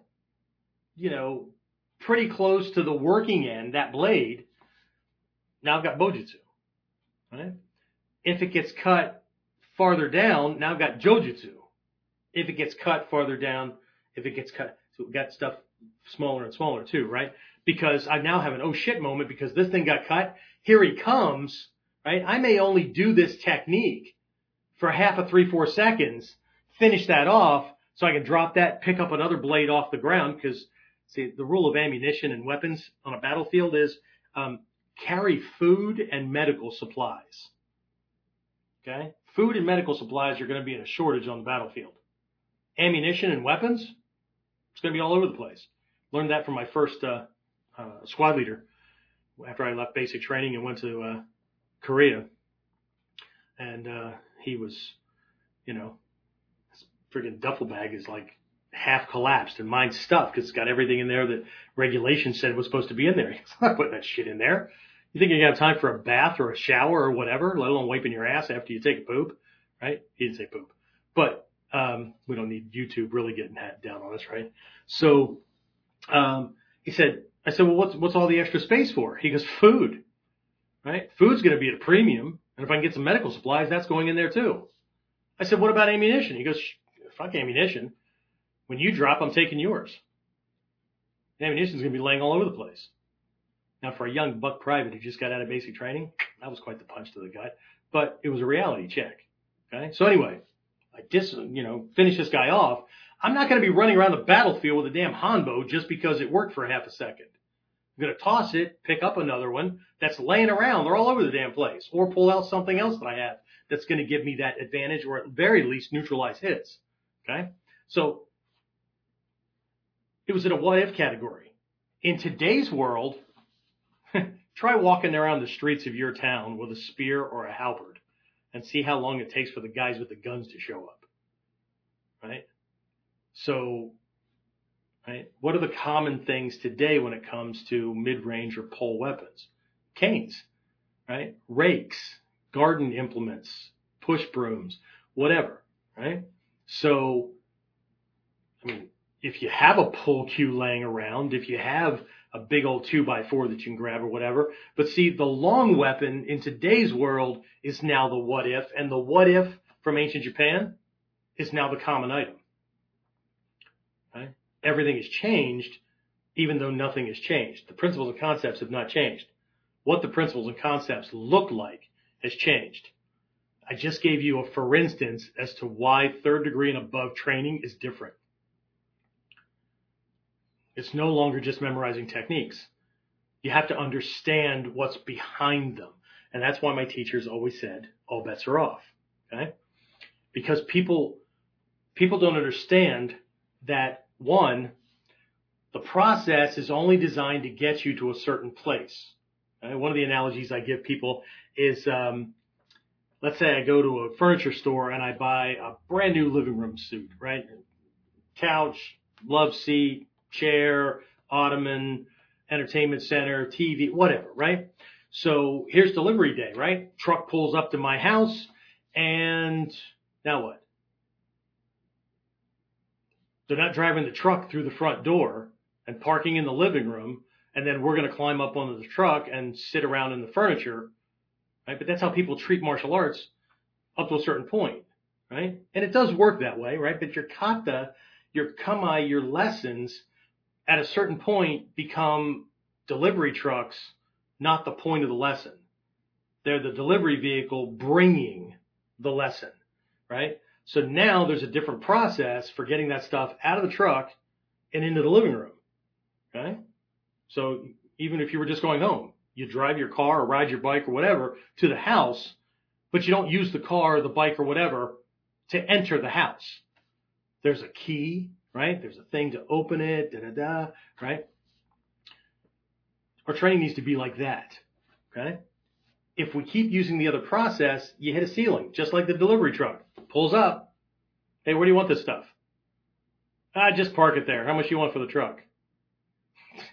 you know, pretty close to the working end, that blade, now I've got Bojutsu. Right? If it gets cut farther down, now I've got Jojutsu. If it gets cut farther down, if it gets cut, so we've got stuff smaller and smaller too, right? Because I now have an oh shit moment because this thing got cut. Here he comes, right? I may only do this technique for half a three, four seconds, finish that off so I can drop that, pick up another blade off the ground because See, the rule of ammunition and weapons on a battlefield is um, carry food and medical supplies. Okay? Food and medical supplies are going to be in a shortage on the battlefield. Ammunition and weapons, it's going to be all over the place. Learned that from my first uh, uh, squad leader after I left basic training and went to uh, Korea. And uh, he was, you know, his friggin' duffel bag is like half collapsed and mine's stuffed because it's got everything in there that regulation said was supposed to be in there. It's not putting that shit in there. You think you're gonna have time for a bath or a shower or whatever, let alone wiping your ass after you take a poop, right? He didn't say poop, but um, we don't need YouTube really getting down on us, right? So um, he said, I said, well, what's what's all the extra space for? He goes, food, right? Food's gonna be at a premium, and if I can get some medical supplies, that's going in there too. I said, what about ammunition? He goes, fuck ammunition. When you drop, I'm taking yours. Ammunition's going to be laying all over the place. Now, for a young buck private who just got out of basic training, that was quite the punch to the gut, but it was a reality check. Okay. So anyway, I dis, you know, finish this guy off. I'm not going to be running around the battlefield with a damn Hanbo just because it worked for half a second. I'm going to toss it, pick up another one that's laying around. They're all over the damn place. Or pull out something else that I have that's going to give me that advantage or at very least neutralize his. Okay. So it was in a what if category. In today's world, <laughs> try walking around the streets of your town with a spear or a halberd and see how long it takes for the guys with the guns to show up. Right? So right? What are the common things today when it comes to mid-range or pole weapons? Canes, right? Rakes, garden implements, push brooms, whatever, right? So, I mean, if you have a pull cue laying around, if you have a big old two by four that you can grab or whatever, but see, the long weapon in today's world is now the what if, and the what if from ancient Japan is now the common item everything has changed, even though nothing has changed. The principles and concepts have not changed. What the principles and concepts look like has changed. I just gave you a for instance as to why third degree and above training is different. It's no longer just memorizing techniques. You have to understand what's behind them. And that's why my teachers always said, all bets are off. Okay? Because people, people don't understand that one, the process is only designed to get you to a certain place. Uh, one of the analogies I give people is, um, let's say I go to a furniture store and I buy a brand new living room suit, right? Couch, love seat, chair, ottoman, entertainment center, TV, whatever, right? So here's delivery day, right? Truck pulls up to my house and now what? They're not driving the truck through the front door and parking in the living room, and then we're going to climb up onto the truck and sit around in the furniture, right? But that's how people treat martial arts up to a certain point, right? And it does work that way, right? But your kata, your kamae, your lessons at a certain point become delivery trucks, not the point of the lesson. They're the delivery vehicle bringing the lesson, right? So now there's a different process for getting that stuff out of the truck and into the living room. Okay. So even if you were just going home, you drive your car or ride your bike or whatever to the house, but you don't use the car or the bike or whatever to enter the house. There's a key, right? There's a thing to open it, da da da, right? Our training needs to be like that. Okay. If we keep using the other process, you hit a ceiling, just like the delivery truck pulls up. Hey, where do you want this stuff? Ah, just park it there. How much do you want for the truck?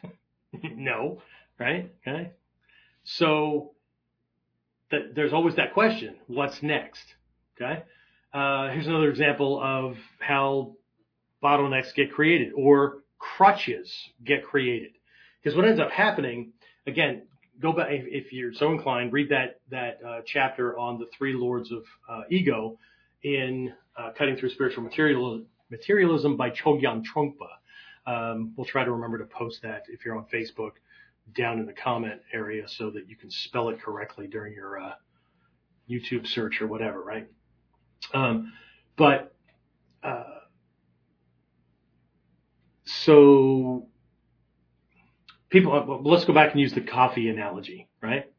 <laughs> no, right? Okay. So that there's always that question, what's next? Okay. Uh, here's another example of how bottlenecks get created or crutches get created. Because what ends up happening, again, go back if you're so inclined, read that that uh, chapter on the three lords of uh, ego in uh, Cutting Through Spiritual Material, Materialism by Chogyam Trungpa. Um, we'll try to remember to post that if you're on Facebook down in the comment area so that you can spell it correctly during your uh, YouTube search or whatever, right? Um, but uh, so people, uh, let's go back and use the coffee analogy, right?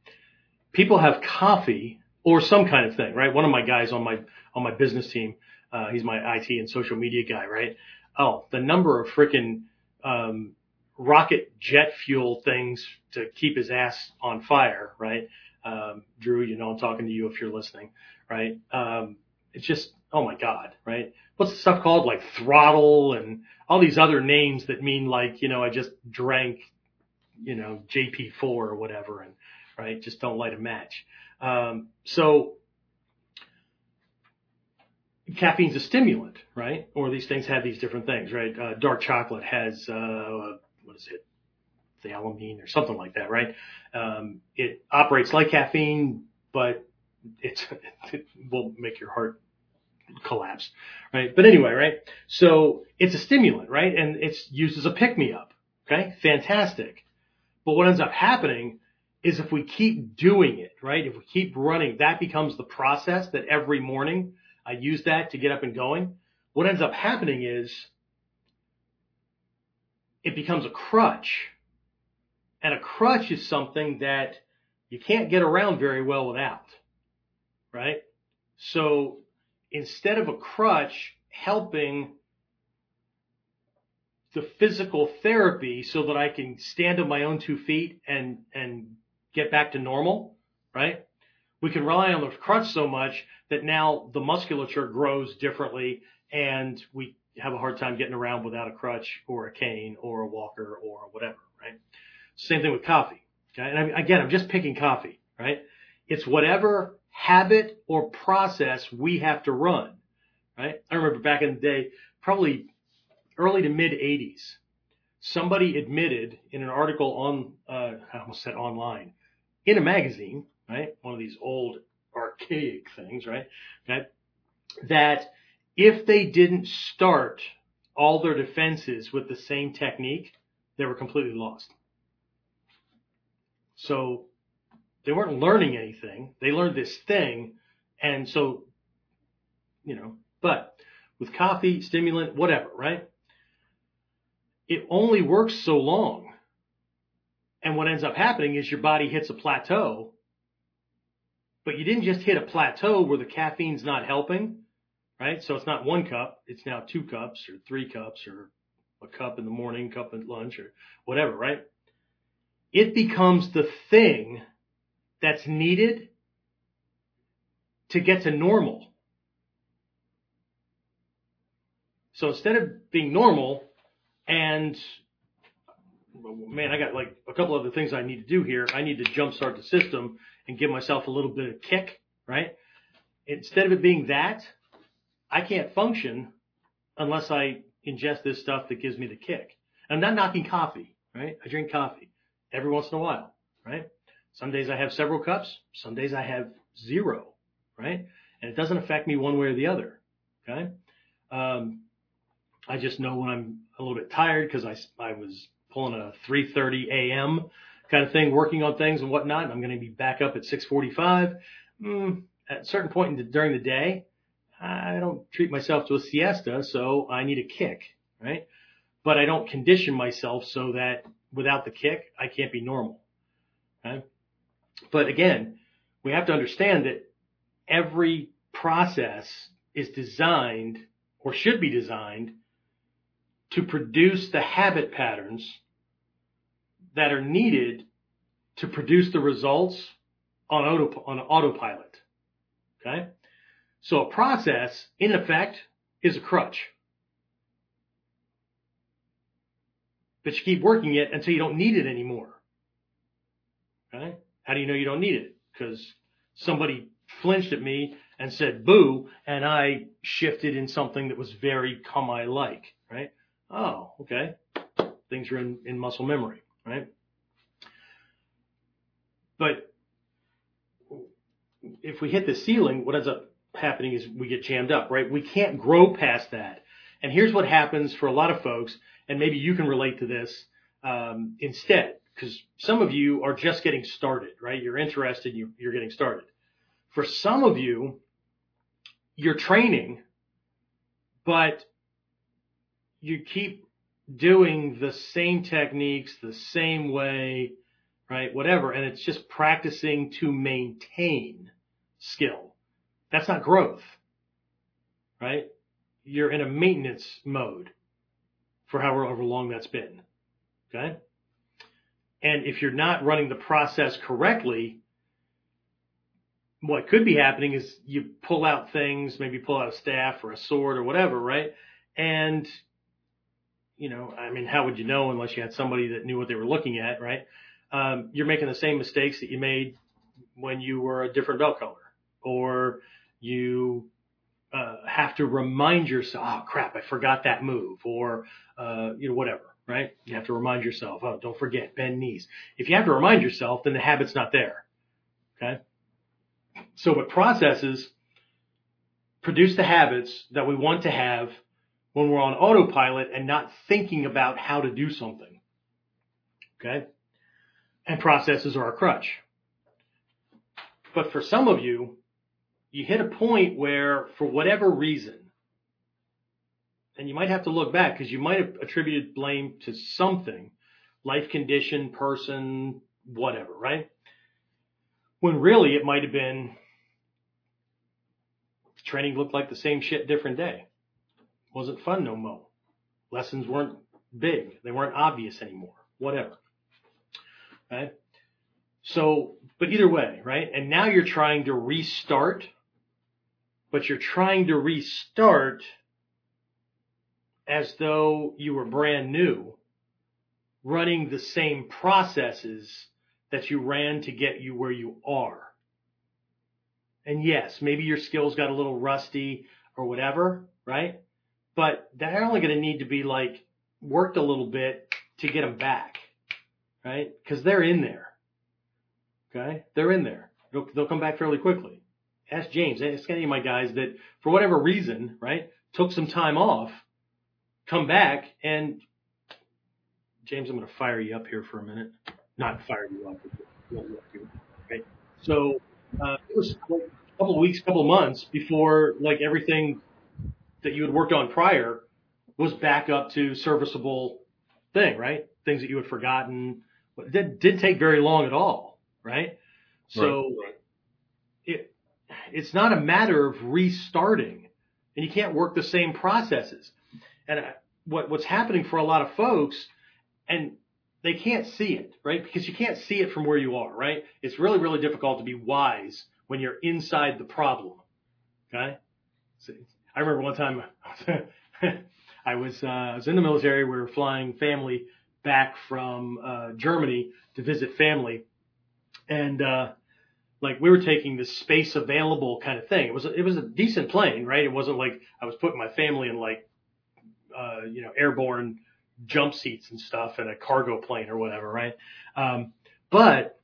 People have coffee or some kind of thing, right? One of my guys on my on my business team, uh, he's my IT and social media guy, right? Oh, the number of freaking um, rocket jet fuel things to keep his ass on fire, right? Um, Drew, you know I'm talking to you if you're listening, right? Um, it's just oh my god, right? What's the stuff called like throttle and all these other names that mean like you know I just drank, you know JP4 or whatever, and right, just don't light a match. Um, so caffeine's a stimulant, right? Or these things have these different things, right? Uh, dark chocolate has, uh, what is it? Theanine or something like that, right? Um, it operates like caffeine, but it's, <laughs> it will make your heart collapse, right? But anyway, right? So it's a stimulant, right? And it's used as a pick me up. Okay. Fantastic. But what ends up happening is if we keep doing it, right? If we keep running, that becomes the process that every morning I use that to get up and going. What ends up happening is it becomes a crutch And a crutch is something that you can't get around very well without, right? So instead of a crutch helping the physical therapy so that I can stand on my own two feet and, and get back to normal, right? We can rely on the crutch so much that now the musculature grows differently and we have a hard time getting around without a crutch or a cane or a walker or whatever, right? Same thing with coffee. Okay. And again, I'm just picking coffee, right? It's whatever habit or process we have to run, right? I remember back in the day, probably early to mid 80s, somebody admitted in an article on, uh, I almost said online, in a magazine, right? One of these old archaic things, right? That, that if they didn't start all their defenses with the same technique, they were completely lost. So they weren't learning anything. They learned this thing. And so, you know, but with coffee, stimulant, whatever, right? It only works so long. And what ends up happening is your body hits a plateau, but you didn't just hit a plateau where the caffeine's not helping, right? So it's not one cup, it's now two cups or three cups or a cup in the morning, cup at lunch or whatever, right? It becomes the thing that's needed to get to normal. So instead of being normal and man, I got like a couple other things I need to do here. I need to jumpstart the system and give myself a little bit of kick, right? Instead of it being that, I can't function unless I ingest this stuff that gives me the kick. I'm not knocking coffee, right? I drink coffee every once in a while, right? Some days I have several cups. Some days I have zero, right? And it doesn't affect me one way or the other. Okay. Um, I just know when I'm a little bit tired because I, I was pulling a 3:30 a.m. kind of thing, working on things and whatnot. And I'm going to be back up at 6:45. Mm, at a certain point the, during the day, I don't treat myself to a siesta, so I need a kick, right? But I don't condition myself so that without the kick, I can't be normal. Okay? But again, we have to understand that every process is designed or should be designed to produce the habit patterns that are needed to produce the results on auto, on autopilot. Okay. So a process in effect is a crutch. But you keep working it until you don't need it anymore. Okay. How do you know you don't need it? Because somebody flinched at me and said boo, and I shifted in something that was very kamae like, right? Oh, okay. Things are in, in muscle memory, right? But if we hit the ceiling, what ends up happening is we get jammed up, right? We can't grow past that. And here's what happens for a lot of folks, and maybe you can relate to this um, instead, because some of you are just getting started, right? You're interested, you, you're getting started. For some of you, you're training, but you keep doing the same techniques the same way, right? Whatever. And it's just practicing to maintain skill. That's not growth, right? You're in a maintenance mode for however long that's been. Okay. And if you're not running the process correctly, what could be happening is you pull out things, maybe pull out a staff or a sword or whatever, right? And you know, I mean, how would you know unless you had somebody that knew what they were looking at, right? Um, you're making the same mistakes that you made when you were a different belt color, or you uh, have to remind yourself, oh crap, I forgot that move, or uh, you know, whatever, right? You have to remind yourself, oh, don't forget, bend knees. If you have to remind yourself, then the habit's not there. Okay. So what processes produce the habits that we want to have when we're on autopilot and not thinking about how to do something. Okay? And processes are a crutch. But for some of you, you hit a point where, for whatever reason, and you might have to look back because you might have attributed blame to something, life condition, person, whatever, right? When really it might have been training looked like the same shit different day. Wasn't fun no more. Lessons weren't big. They weren't obvious anymore. Whatever. Right? So, but either way, right? And now you're trying to restart, but you're trying to restart as though you were brand new, running the same processes that you ran to get you where you are. And yes, maybe your skills got a little rusty or whatever, right? But they're only going to need to be like worked a little bit to get them back, right? Because they're in there. Okay, they're in there. They'll, they'll come back fairly quickly. Ask James. Ask any of my guys that, for whatever reason, right, took some time off, come back, and James, I'm going to fire you up here for a minute. Not fire you up. Okay. So uh, it was a couple of weeks, couple of months before like everything that you had worked on prior was back up to serviceable thing, right? Things that you had forgotten. It did, didn't take very long at all, right? So Right. it it's not a matter of restarting, and you can't work the same processes. And I- what what's happening for a lot of folks, and they can't see it, right? Because you can't see it from where you are, right? It's really really difficult to be wise when you're inside the problem. Okay. So I remember one time <laughs> I was uh, I was in the military. We were flying family back from uh, Germany to visit family, and uh, like we were taking the space available kind of thing. It was a, it was a decent plane, right? It wasn't like I was putting my family in like uh, you know airborne jump seats and stuff in a cargo plane or whatever, right? Um, but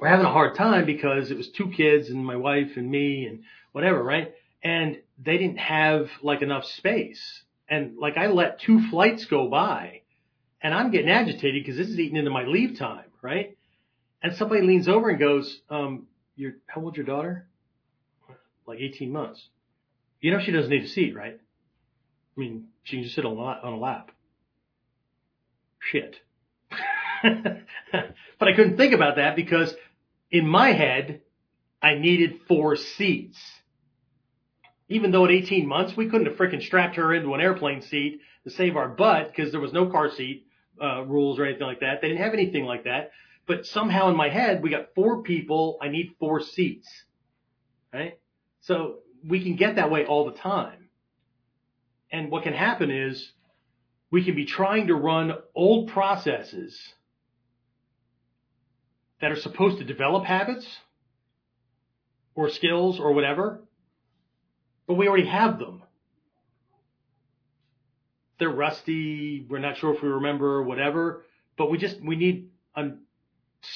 we're having a hard time because it was two kids and my wife and me and whatever, right? And they didn't have like enough space. And like I let two flights go by and I'm getting agitated because this is eating into my leave time, right? And somebody leans over and goes, um, you're, how old's your daughter? Like 18 months. You know, she doesn't need a seat, right? I mean, she can just sit on a lap. On a lap. Shit. <laughs> but I couldn't think about that because in my head, I needed four seats. Even though at 18 months, we couldn't have freaking strapped her into an airplane seat to save our butt because there was no car seat uh, rules or anything like that. They didn't have anything like that. But somehow in my head, we got four people. I need four seats. Right? So we can get that way all the time. And what can happen is we can be trying to run old processes that are supposed to develop habits or skills or whatever, but we already have them. They're rusty. We're not sure if we remember whatever, but we just, we need a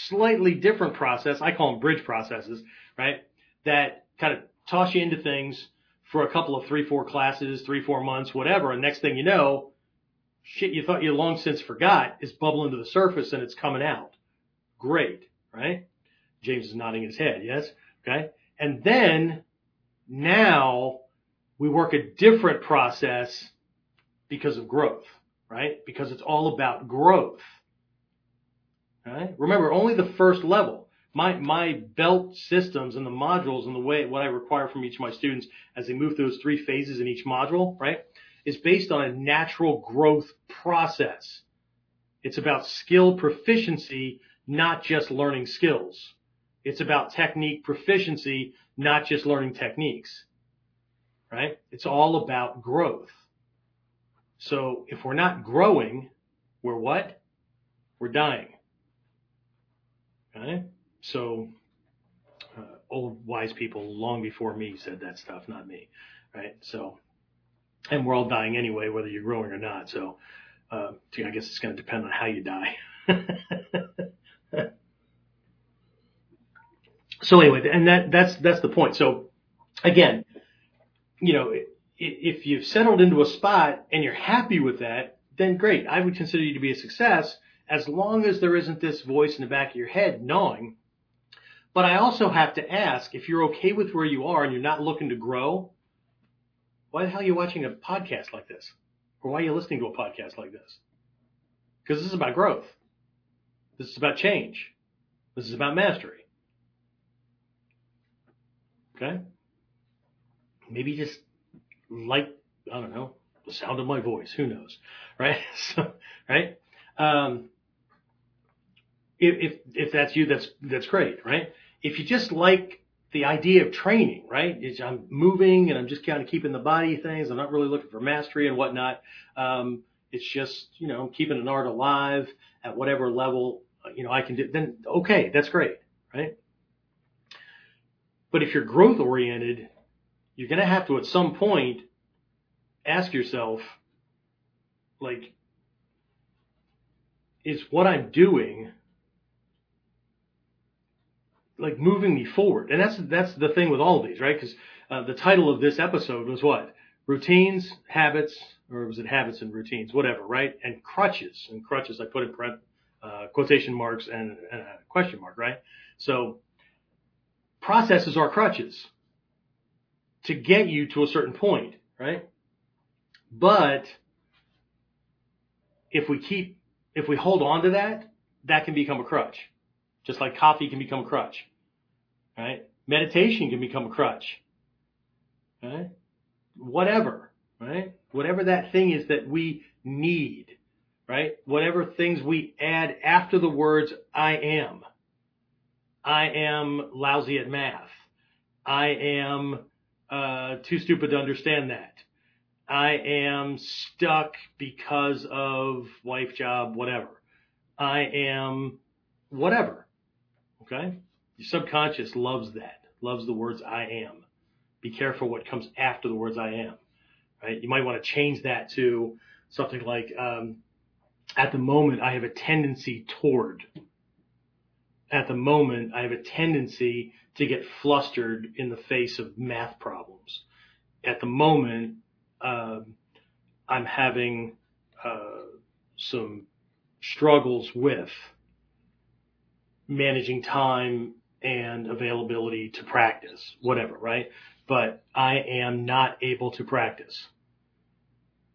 slightly different process. I call them bridge processes, right? That kind of toss you into things for a couple of three, four classes, three, four months, whatever. And next thing you know, shit you thought you long since forgot is bubbling to the surface and it's coming out. Great, right? James is nodding his head. Yes. Okay. And then now we work a different process because of growth, right? Because it's all about growth. Right? Remember, only the first level. My, my belt systems and the modules and the way, what I require from each of my students as they move through those three phases in each module, right? Is based on a natural growth process. It's about skill proficiency, not just learning skills. It's about technique proficiency, not just learning techniques. Right? It's all about growth. So if we're not growing, we're what? We're dying. Okay? So uh, old wise people long before me said that stuff, not me. Right? So, and we're all dying anyway, whether you're growing or not. So, uh, I guess it's going to depend on how you die. <laughs> so anyway, and that that's that's the point. So again, you know, if you've settled into a spot and you're happy with that, then great. I would consider you to be a success as long as there isn't this voice in the back of your head gnawing. But I also have to ask if you're okay with where you are and you're not looking to grow, why the hell are you watching a podcast like this? Or why are you listening to a podcast like this? Because this is about growth. This is about change. This is about mastery. Okay? Maybe just like, I don't know, the sound of my voice. Who knows? <laughs> Right? So, right? Um, if, if, if that's you, that's, that's great, right? If you just like the idea of training, right? It's, I'm moving and I'm just kind of keeping the body things. I'm not really looking for mastery and whatnot. Um, it's just, you know, keeping an art alive at whatever level, you know, I can do. Then okay, that's great, right? But if you're growth oriented, you're going to have to at some point ask yourself, like, is what I'm doing like moving me forward. And that's that's the thing with all of these, right? Because uh, the title of this episode was what? Routines, habits, or was it habits and routines, whatever, right? And crutches. And crutches, I put in uh, quotation marks and, and a question mark, right? So processes are crutches to get you to a certain point, right? But if we keep, if we hold on to that, that can become a crutch. Just like coffee can become a crutch right? Meditation can become a crutch, right? Whatever, right? Whatever that thing is that we need, right? Whatever things we add after the words I am. I am lousy at math. I am uh, too stupid to understand that. I am stuck because of wife, job, whatever. I am whatever. Okay? Your subconscious loves that, loves the words I am. Be careful what comes after the words I am, right? You might want to change that to something like, um, at the moment, I have a tendency toward. At the moment, I have a tendency to get flustered in the face of math problems. At the moment, um, I'm having uh, some struggles with managing time and availability to practice, whatever, right? But I am not able to practice.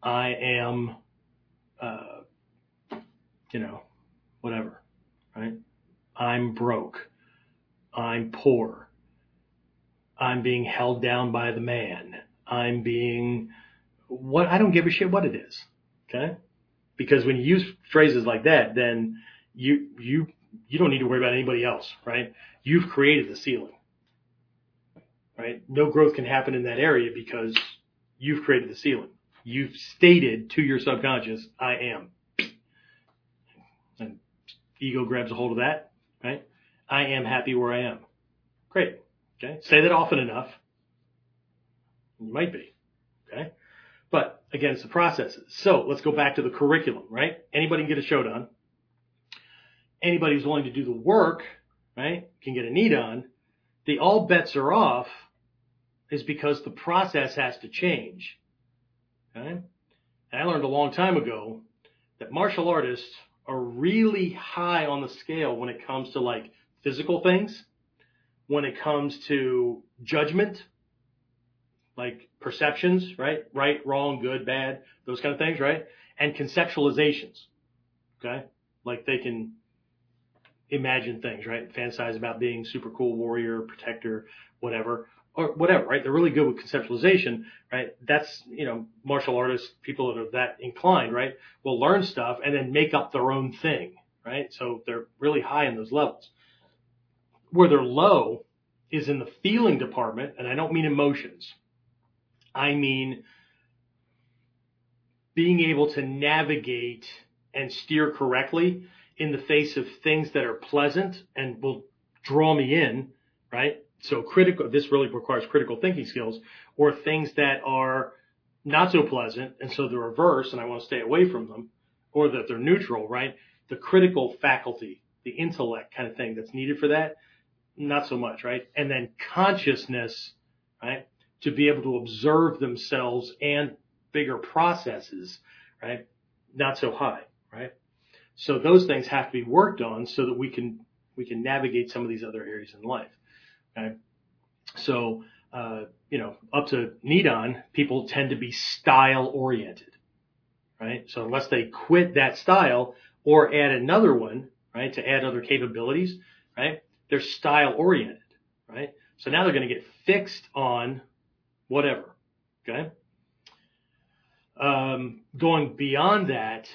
I am, uh, you know, whatever, right? I'm broke. I'm poor. I'm being held down by the man. I'm being what I don't give a shit what it is. Okay? Because when you use phrases like that, then you you you don't need to worry about anybody else, right? You've created the ceiling, right? No growth can happen in that area because you've created the ceiling. You've stated to your subconscious, I am. And ego grabs a hold of that, right? I am happy where I am. Great. Okay. Say that often enough. You might be. Okay. But again, it's the processes. So let's go back to the curriculum, right? Anybody can get a Shodan anybody who's willing to do the work, right, can get a Nidan, the all bets are off is because the process has to change. Okay? And I learned a long time ago that martial artists are really high on the scale when it comes to like physical things, when it comes to judgment, like perceptions, right? Right, wrong, good, bad, those kind of things, right? And conceptualizations. Okay? Like they can imagine things, right? Fantasize about being super cool warrior, protector, whatever, or whatever, right? They're really good with conceptualization, right? That's, you know, martial artists, people that are that inclined, right? Will learn stuff and then make up their own thing, right? So they're really high in those levels. Where they're low is in the feeling department, and I don't mean emotions. I mean being able to navigate and steer correctly in the face of things that are pleasant and will draw me in, right? So critical, this really requires critical thinking skills or things that are not so pleasant. And so the reverse and I want to stay away from them or that they're neutral, right? The critical faculty, the intellect kind of thing that's needed for that. Not so much, right? And then consciousness, right? To be able to observe themselves and bigger processes, right? Not so high? So those things have to be worked on so that we can we can navigate some of these other areas in life. Okay? So uh, you know, up to Nidan, people tend to be style oriented, right? So unless they quit that style or add another one, right? To add other capabilities, right? They're style oriented, right? So now they're going to get fixed on whatever, okay? Um, going beyond that,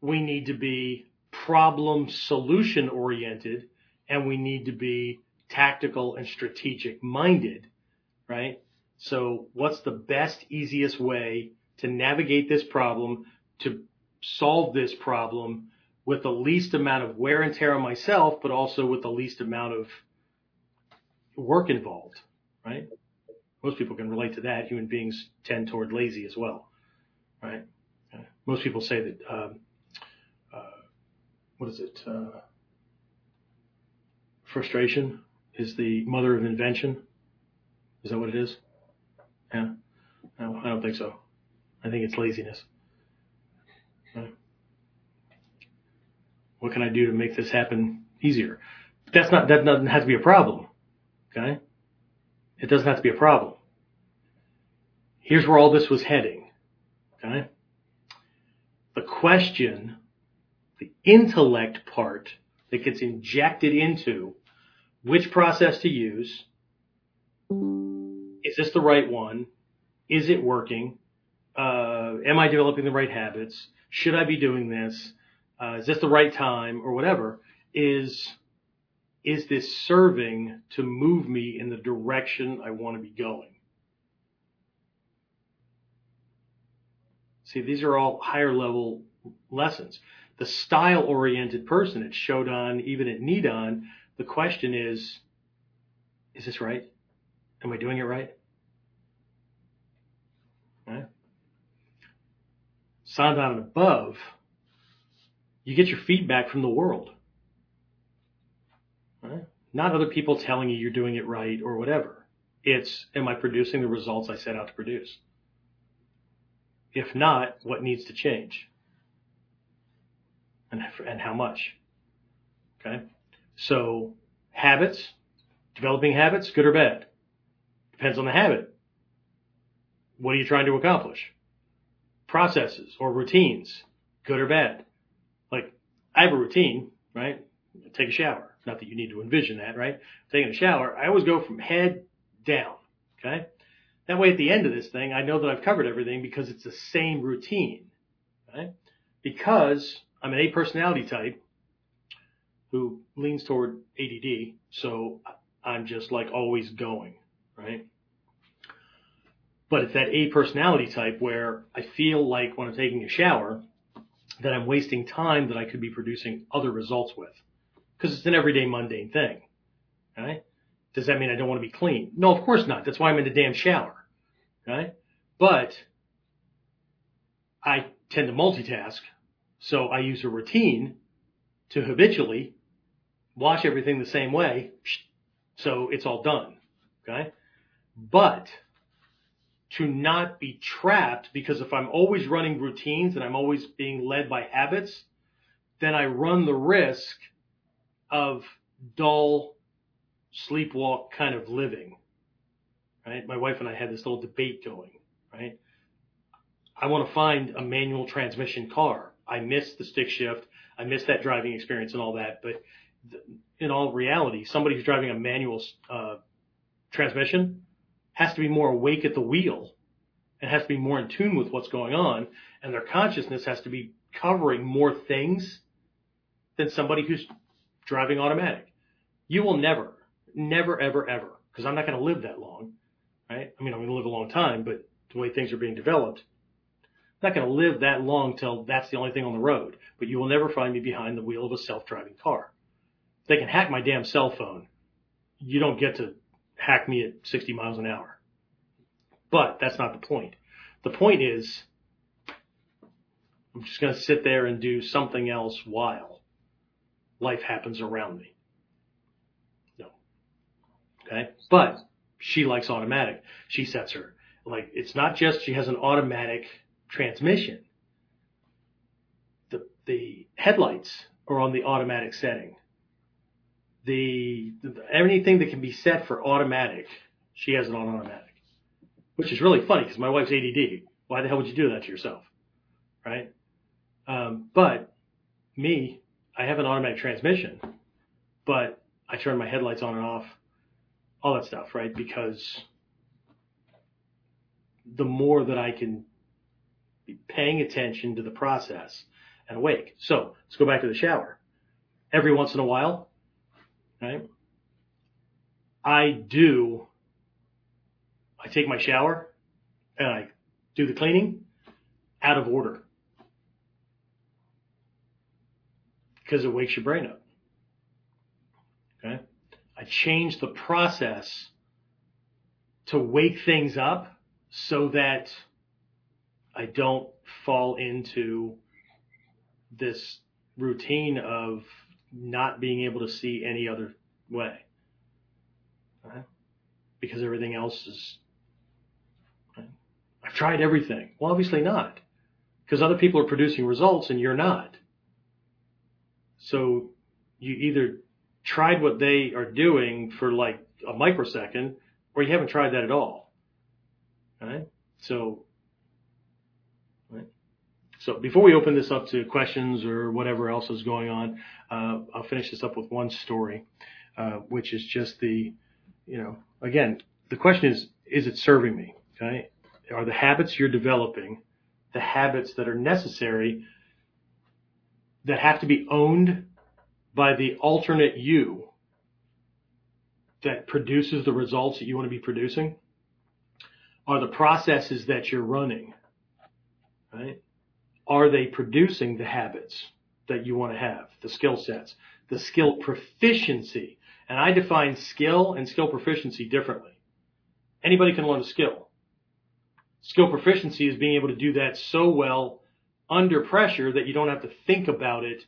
we need to be problem solution oriented and we need to be tactical and strategic minded, right? So what's the best, easiest way to navigate this problem, to solve this problem with the least amount of wear and tear on myself, but also with the least amount of work involved, right? Most people can relate to that. Human beings tend toward lazy as well, right? Most people say that, um, what is it? Uh, frustration is the mother of invention. Is that what it is? Yeah. No, I don't think so. I think it's laziness. What can I do to make this happen easier? That's not, that doesn't have to be a problem. Okay. It doesn't have to be a problem. Here's where all this was heading. Okay. The question, the intellect part that gets injected into which process to use. Is this the right one? Is it working? Uh, am I developing the right habits? Should I be doing this? Uh, is this the right time or whatever? Is is this serving to move me in the direction I want to be going? See, these are all higher level lessons. The style oriented person at Shodan, even at Nidan, the question is, is this right? Am I doing it right? Right? Sandan and above, you get your feedback from the world. Right? Not other people telling you you're doing it right or whatever. It's, am I producing the results I set out to produce? If not, what needs to change? And, and how much? Okay. So habits, developing habits, good or bad? Depends on the habit. What are you trying to accomplish? Processes or routines, good or bad? Like I have a routine, right? Take a shower. Not that you need to envision that, right? Taking a shower, I always go from head down. Okay. That way at the end of this thing, I know that I've covered everything because it's the same routine. Okay. Because I'm an A personality type, who leans toward ADD. So I'm just like always going, right? But it's that A personality type where I feel like when I'm taking a shower that I'm wasting time that I could be producing other results with because it's an everyday mundane thing. Right? Does that mean I don't want to be clean? No, of course not. That's why I'm in the damn shower. Right? But I tend to multitask. So I use a routine to habitually wash everything the same way, so it's all done. Okay? But to not be trapped because if I'm always running routines and I'm always being led by habits, then I run the risk of dull sleepwalk kind of living. Right? My wife and I had this little debate going, right? I want to find a manual transmission car. I miss the stick shift. I miss that driving experience and all that, but in all reality, somebody who's driving a manual uh, transmission has to be more awake at the wheel and has to be more in tune with what's going on, and their consciousness has to be covering more things than somebody who's driving automatic. You will never, never, ever, ever, because I'm not going to live that long, right? I mean, I'm going to live a long time, but the way things are being developed, not going to live that long till that's the only thing on the road. But you will never find me behind the wheel of a self-driving car. They can hack my damn cell phone. You don't get to hack me at 60 miles an hour. But that's not the point. The point is, I'm just going to sit there and do something else while life happens around me. No. Okay. But she likes automatic. She sets her like, it's not just she has an automatic transmission. The, the headlights are on the automatic setting the, the anything that can be set for automatic, she has it on automatic, which is really funny because my wife's ADD. Why the hell would you do that to yourself, right? Um, but me, I have an automatic transmission, but I turn my headlights on and off, all that stuff, right? Because the more that I can be paying attention to the process and awake. So let's go back to the shower. Every once in a while, right? I do, I take my shower and I do the cleaning out of order. Because it wakes your brain up. Okay. I change the process to wake things up so that I don't fall into this routine of not being able to see any other way. Right? Because everything else is. Right? I've tried everything. Well, obviously not. Because other people are producing results and you're not. So you either tried what they are doing for like a microsecond or you haven't tried that at all. Right? So. So before we open this up to questions or whatever else is going on, uh, I'll finish this up with one story, uh, which is just the, you know, again, the question is, is it serving me? Okay. Are the habits you're developing the habits that are necessary that have to be owned by the alternate you that produces the results that you want to be producing? Are the processes that you're running, right? Are they producing the habits that you want to have, the skill sets, the skill proficiency? And I define skill and skill proficiency differently. Anybody can learn a skill. Skill proficiency is being able to do that so well under pressure that you don't have to think about it.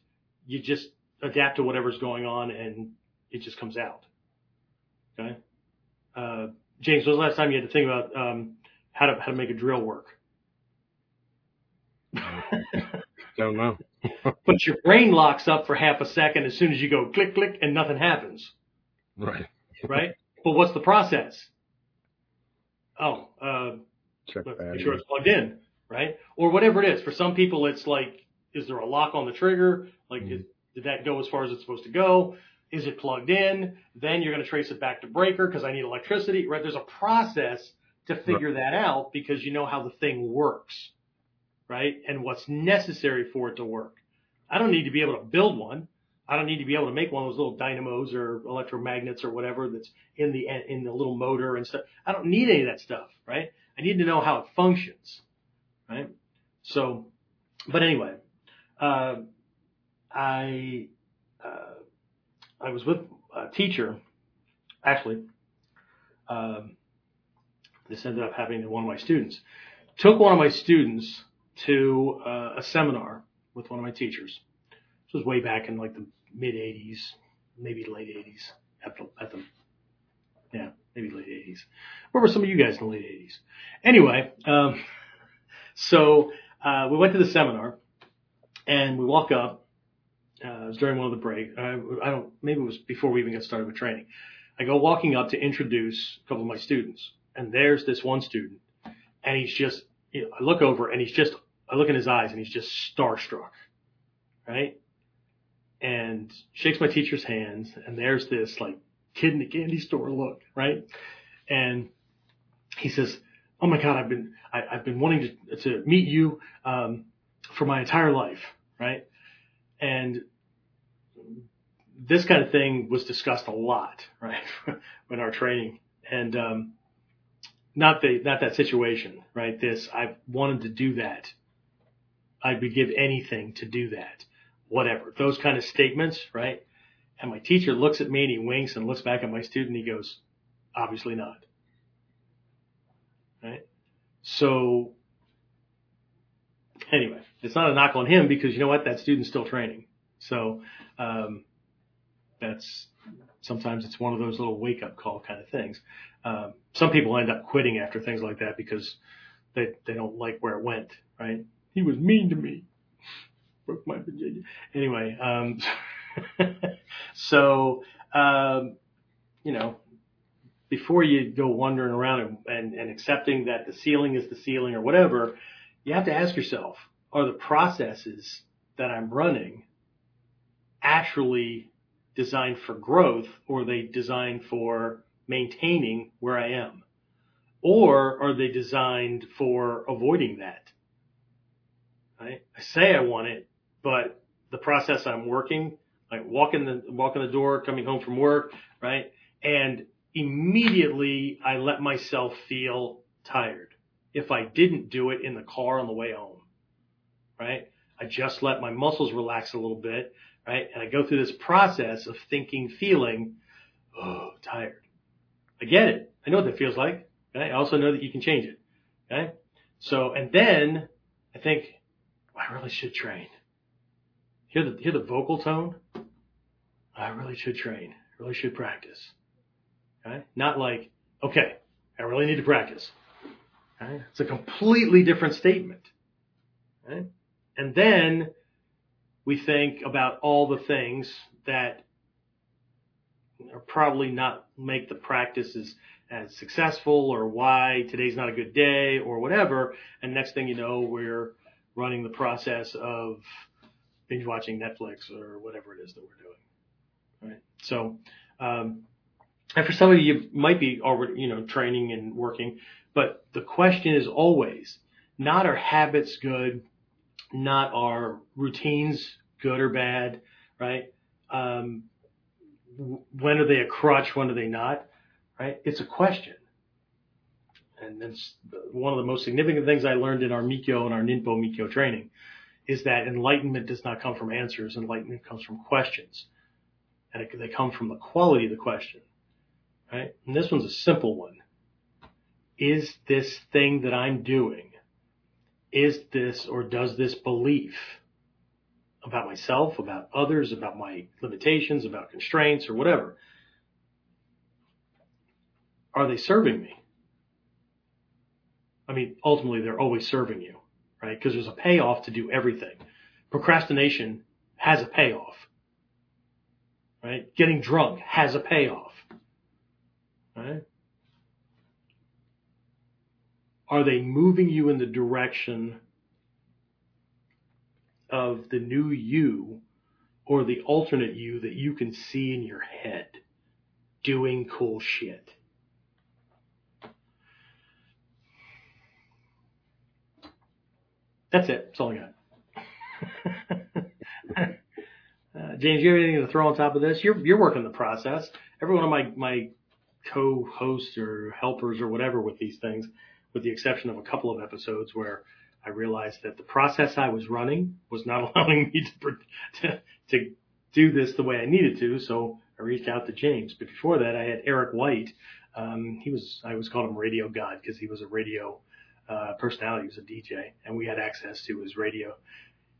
You just adapt to whatever's going on and it just comes out. Okay. Uh, James, when was the last time you had to think about um, how to how to make a drill work? <laughs> Don't know. <laughs> but your brain locks up for half a second as soon as you go click click and nothing happens. Right. Right. But what's the process? Oh, uh, Check make sure it's plugged in, right? Or whatever it is. For some people, it's like, is there a lock on the trigger? Like, Mhm. is, did that go as far as it's supposed to go? Is it plugged in? Then you're going to trace it back to breaker because I need electricity, right? There's a process to figure that out because you know how the thing works, right? And what's necessary for it to work. I don't need to be able to build one. I don't need to be able to make one of those little dynamos or electromagnets or whatever that's in the in the little motor and stuff. I don't need any of that stuff, right? I need to know how it functions, right? So, but anyway, uh, I uh, I was with a teacher, actually. Um, this ended up happening to one of my students. Took one of my students to uh, a seminar with one of my teachers. This was way back in like the mid 80s, maybe late 80s at the, yeah, maybe late 80s. Where were some of you guys in the late 80s? Anyway, um, <laughs> so uh, we went to the seminar and we walk up. Uh, it was during one of the break. I, I don't. Maybe it was before we even got started with training. I go walking up to introduce a couple of my students, and there's this one student, and he's just. You know, I look over, and he's just. I look in his eyes, and he's just starstruck, right? And shakes my teacher's hands, and there's this like kid in the candy store look, right? And he says, "Oh my God, I've been I, I've been wanting to to meet you um, for my entire life, right?" And this kind of thing was discussed a lot, <laughs> right, in our training, and um, not the not that situation, right? This I wanted to do that. I would be give anything to do that, whatever. Those kind of statements, right? And my teacher looks at me and he winks and looks back at my student. And he goes, obviously not. Right. So anyway, it's not a knock on him because you know what? That student's still training. So, um, that's sometimes it's one of those little wake up call kind of things. Um, some people end up quitting after things like that because they, they don't like where it went, right? He was mean to me. Broke my Virginia. Anyway, um, <laughs> so, um, you know, before you go wandering around and, and, and accepting that the ceiling is the ceiling or whatever, you have to ask yourself, are the processes that I'm running actually designed for growth or are they designed for maintaining where I am? Or are they designed for avoiding that? Right? I say I want it, but the process I'm working, like walking the walking the door, coming home from work, right? And immediately I let myself feel tired. If I didn't do it in the car on the way home, right? I just let my muscles relax a little bit, right? And I go through this process of thinking, feeling, oh, tired. I get it. I know what that feels like. Okay? I also know that you can change it. Okay? So, and then I think, I really should train. Hear the, hear the vocal tone? I really should train. I really should practice. Okay? Not like, okay, I really need to practice. Okay? It's a completely different statement. Okay? And then we think about all the things that are probably not make the practices as, successful or why today's not a good day or whatever. And next thing you know, we're running the process of binge watching Netflix or whatever it is that we're doing. Right. So, um, and for some of you, you might be already, you know, training and working, but the question is always not are habits good, not are routines good or bad, right? Um, when are they a crutch? When are they not? Right? It's a question. And that's one of the most significant things I learned in our Mikyo and our Ninpo Mikyo training is that enlightenment does not come from answers. Enlightenment comes from questions. And it, they come from the quality of the question. Right? And this one's a simple one. Is this thing that I'm doing, is this or does this belief about myself, about others, about my limitations, about constraints or whatever, are they serving me? I mean, ultimately they're always serving you, right? Because there's a payoff to do everything. Procrastination has a payoff, right? Getting drunk has a payoff, right? Are they moving you in the direction of the new you or the alternate you that you can see in your head doing cool shit. That's it. That's all I got. <laughs> uh, James, you have anything to throw on top of this? You're you're working the process. Every one of my my co-hosts or helpers or whatever with these things, with the exception of a couple of episodes where I realized that the process I was running was not <laughs> allowing me to, to, to do this the way I needed to. So I reached out to James. But before that, I had Eric White. Um, he was, I was called him Radio God because he was a radio, uh, personality. He was a DJ and we had access to his radio,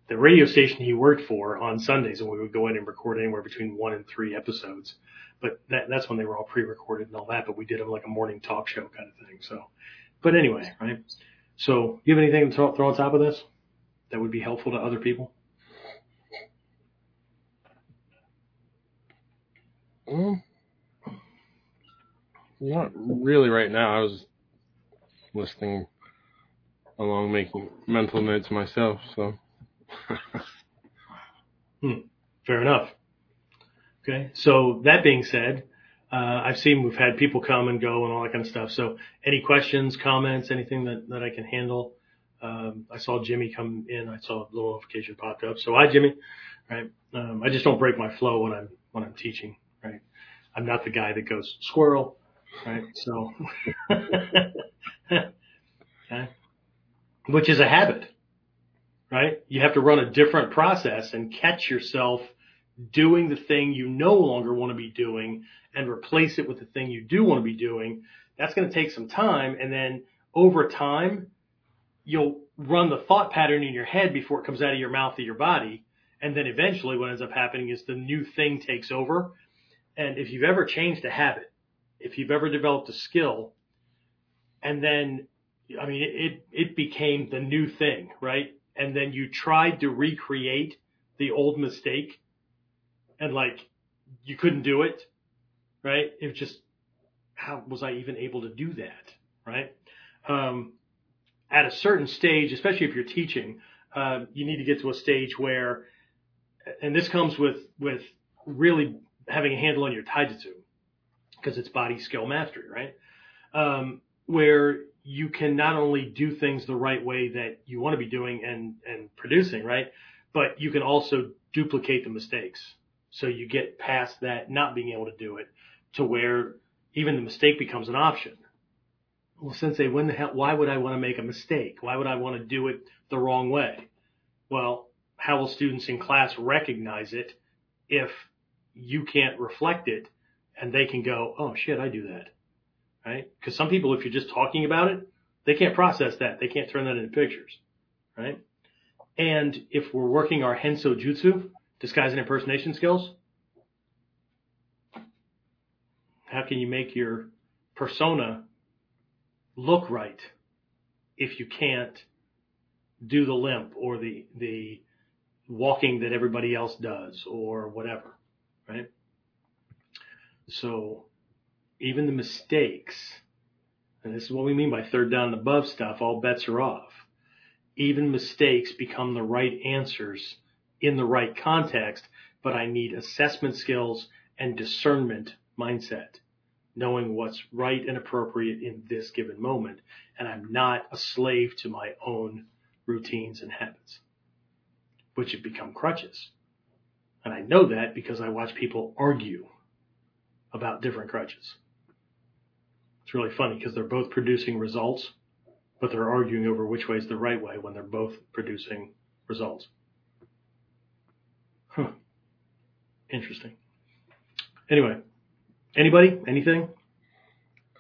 the radio station he worked for on Sundays and we would go in and record anywhere between one and three episodes. But that, that's when they were all pre-recorded and all that, but we did them like a morning talk show kind of thing. So, but anyway, right? So, do you have anything to throw, throw on top of this that would be helpful to other people? Well, not really right now. I was listening along, making mental notes myself. So. <laughs> hmm. Fair enough. Okay. So that being said, I've seen we've had people come and go and all that kind of stuff. So any questions, comments, anything that, that I can handle? Um, I saw Jimmy come in. I saw a little notification popped up. So hi, Jimmy. Right. Um, I just don't break my flow when I'm when I'm teaching. Right. I'm not the guy that goes squirrel. Right. So. <laughs> okay. Which is a habit. Right. You have to run a different process and catch yourself doing the thing you no longer want to be doing and replace it with the thing you do want to be doing, that's going to take some time. And then over time, you'll run the thought pattern in your head before it comes out of your mouth or your body. And then eventually what ends up happening is the new thing takes over. And if you've ever changed a habit, if you've ever developed a skill, and then, I mean, it, it became the new thing, right? And then you tried to recreate the old mistake and like you couldn't do it right? It was just, how was I even able to do that, right? Um, at a certain stage, especially if you're teaching, uh, you need to get to a stage where and this comes with with really having a handle on your taijutsu because it's body skill mastery, right? Um, where you can not only do things the right way that you want to be doing and and producing, right? But you can also duplicate the mistakes. So you get past that not being able to do it to where even the mistake becomes an option. Well, sensei, when the hell, why would I want to make a mistake? Why would I want to do it the wrong way? Well, how will students in class recognize it if you can't reflect it and they can go, oh shit, I do that. Right? Because some people, if you're just talking about it, they can't process that. They can't turn that into pictures. Right? And if we're working our Henso Jutsu, disguise and impersonation skills, how can you make your persona look right if you can't do the limp or the the walking that everybody else does or whatever, right? So even the mistakes, and this is what we mean by third dan and above stuff, all bets are off. Even mistakes become the right answers in the right context, but I need assessment skills and discernment mindset, knowing what's right and appropriate in this given moment. And I'm not a slave to my own routines and habits, which have become crutches. And I know that because I watch people argue about different crutches. It's really funny because they're both producing results, but they're arguing over which way is the right way when they're both producing results. Huh. Interesting. Anyway, anybody? Anything?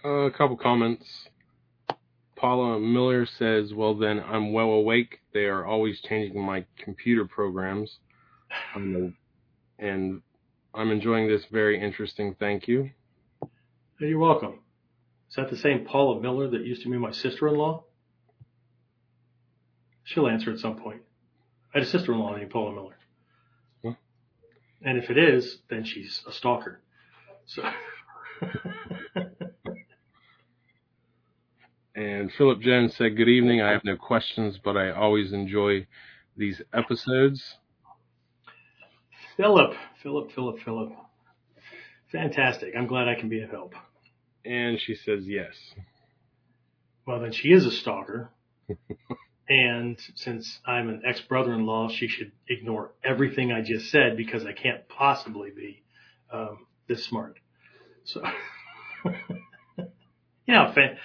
Uh, a couple comments. Paula Miller says, "Well, then I'm well awake. They are always changing my computer programs, um, and I'm enjoying this. Very interesting. Thank you." You're welcome. Is that the same Paula Miller that used to be my sister-in-law? She'll answer at some point. I had a sister-in-law named Paula Miller. And if it is, then she's a stalker. So. <laughs> And Philip Jones said, Good evening. I have no questions, but I always enjoy these episodes. Philip, Philip, Philip, Philip. Fantastic. I'm glad I can be of help. And she says, Yes. Well, then she is a stalker. <laughs> and since I'm an ex brother in law, she should ignore everything I just said because I can't possibly be um, this smart. So, <laughs> you know, fa-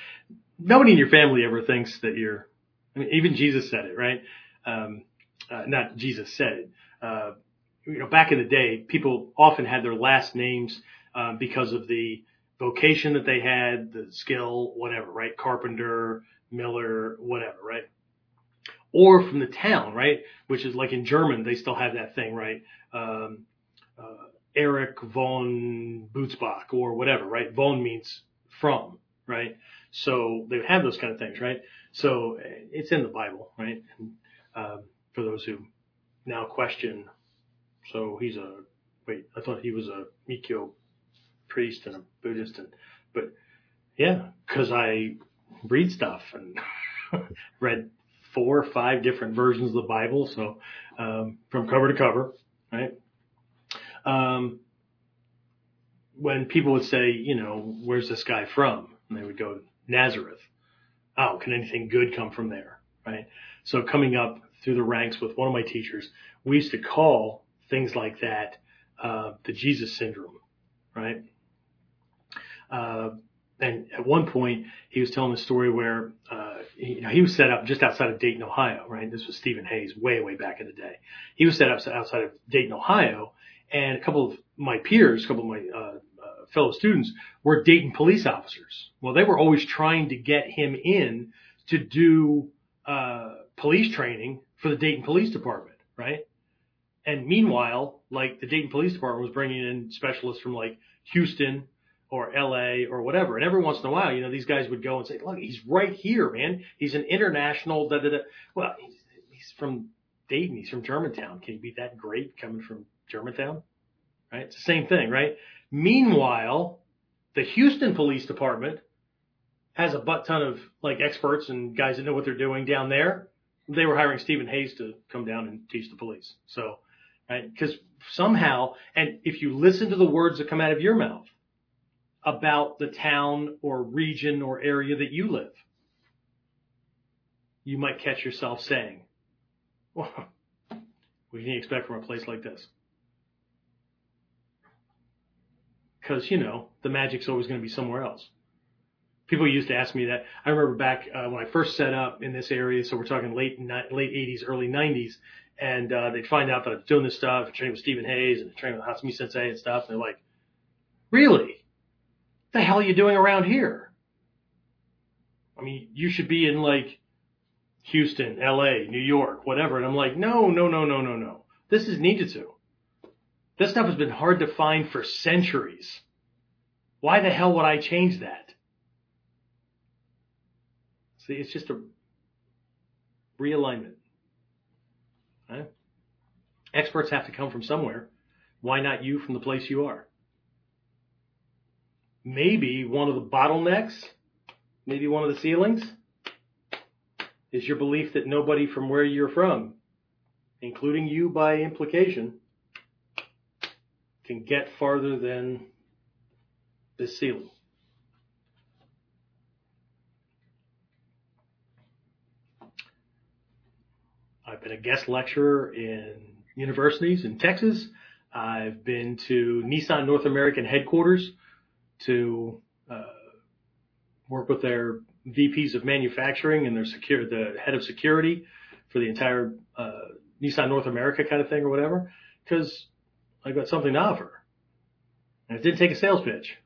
nobody in your family ever thinks that you're, I mean, even Jesus said it, right? Um, uh, not Jesus said it. Uh, you know, back in the day, people often had their last names uh, because of the vocation that they had, the skill, whatever, right? Carpenter, Miller, whatever, right? Or from the town, right? Which is like in German, they still have that thing, right? Um, uh, Eric von Bootsbach or whatever, right? Von means from, right? So they would have those kind of things, right? So it's in the Bible, right? And, um, for those who now question, so he's a wait, I thought he was a Mikyo priest and a Buddhist, and but yeah, because I read stuff and <laughs> read four or five different versions of the Bible, so um, from cover to cover, right? Um, when people would say, you know, where's this guy from? And they would go, Nazareth. Oh, can anything good come from there? Right? So coming up through the ranks with one of my teachers, we used to call things like that, uh, the Jesus syndrome, right? Uh, and at one point he was telling a story where, uh, you know, he was set up just outside of Dayton, Ohio, right? This was Stephen Hayes way, way back in the day. He was set up outside of Dayton, Ohio and a couple of my peers, a couple of my, uh, fellow students were Dayton police officers. Well, they were always trying to get him in to do uh, police training for the Dayton Police Department, right? And meanwhile, like the Dayton Police Department was bringing in specialists from like Houston or LA or whatever. And every once in a while, you know, these guys would go and say, look, he's right here, man. He's an international, da, da, da. Well, he's, he's from Dayton. He's from Germantown. Can he be that great coming from Germantown? Right? It's the same thing, right? Meanwhile, the Houston Police Department has a butt ton of like experts and guys that know what they're doing down there. They were hiring Stephen Hayes to come down and teach the police. So right? Because somehow, and if you listen to the words that come out of your mouth about the town or region or area that you live, you might catch yourself saying, well, what can you expect from a place like this? Because, you know, the magic's always going to be somewhere else. People used to ask me that. I remember back uh, when I first set up in this area, so we're talking late late 80s, early 90s, and uh, they'd find out that I was doing this stuff, training with Stephen Hayes and training with Hatsumi Sensei and stuff, and they're like, really? The hell are you doing around here? I mean, you should be in like Houston, LA, New York, whatever. And I'm like, no, no, no, no, no, no. This is Ninjutsu. This stuff has been hard to find for centuries. Why the hell would I change that? See, it's just a realignment. Right? Experts have to come from somewhere. Why not you from the place you are? Maybe one of the bottlenecks, maybe one of the ceilings, is your belief that nobody from where you're from, including you by implication, can get farther than this ceiling. I've been a guest lecturer in universities in Texas. I've been to Nissan North American headquarters to uh, work with their VPs of manufacturing and the head of security for the entire uh, Nissan North America kind of thing or whatever, because I've got something to offer. And it didn't take a sales pitch.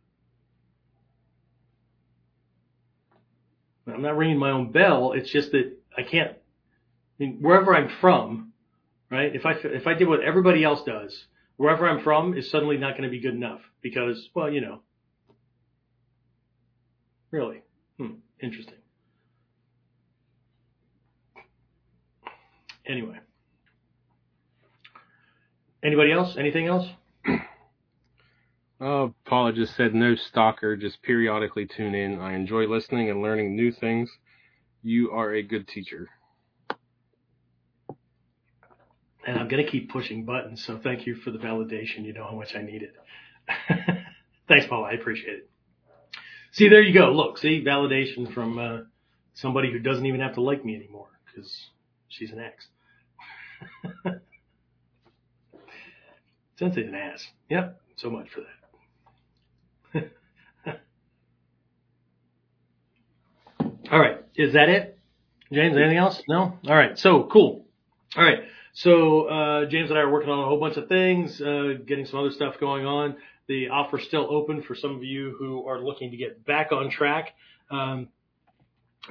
I'm not ringing my own bell. It's just that I can't. I mean, wherever I'm from, right? If I if I did what everybody else does, wherever I'm from is suddenly not going to be good enough because, well, you know. Really, hmm, interesting. Anyway. Anybody else? Anything else? Uh, Paula just said no stalker, just periodically tune in. I enjoy listening and learning new things. You are a good teacher. And I'm going to keep pushing buttons, so thank you for the validation. You know how much I need it. <laughs> Thanks, Paula. I appreciate it. See, there you go. Look, see, validation from uh, somebody who doesn't even have to like me anymore because she's an ex. <laughs> Sensei's an ass. Yep, so much for that. <laughs> All right. Is that it? James, anything else? No? All right. So cool. All right. So, uh, James and I are working on a whole bunch of things, uh, getting some other stuff going on. The offer's still open for some of you who are looking to get back on track. Um,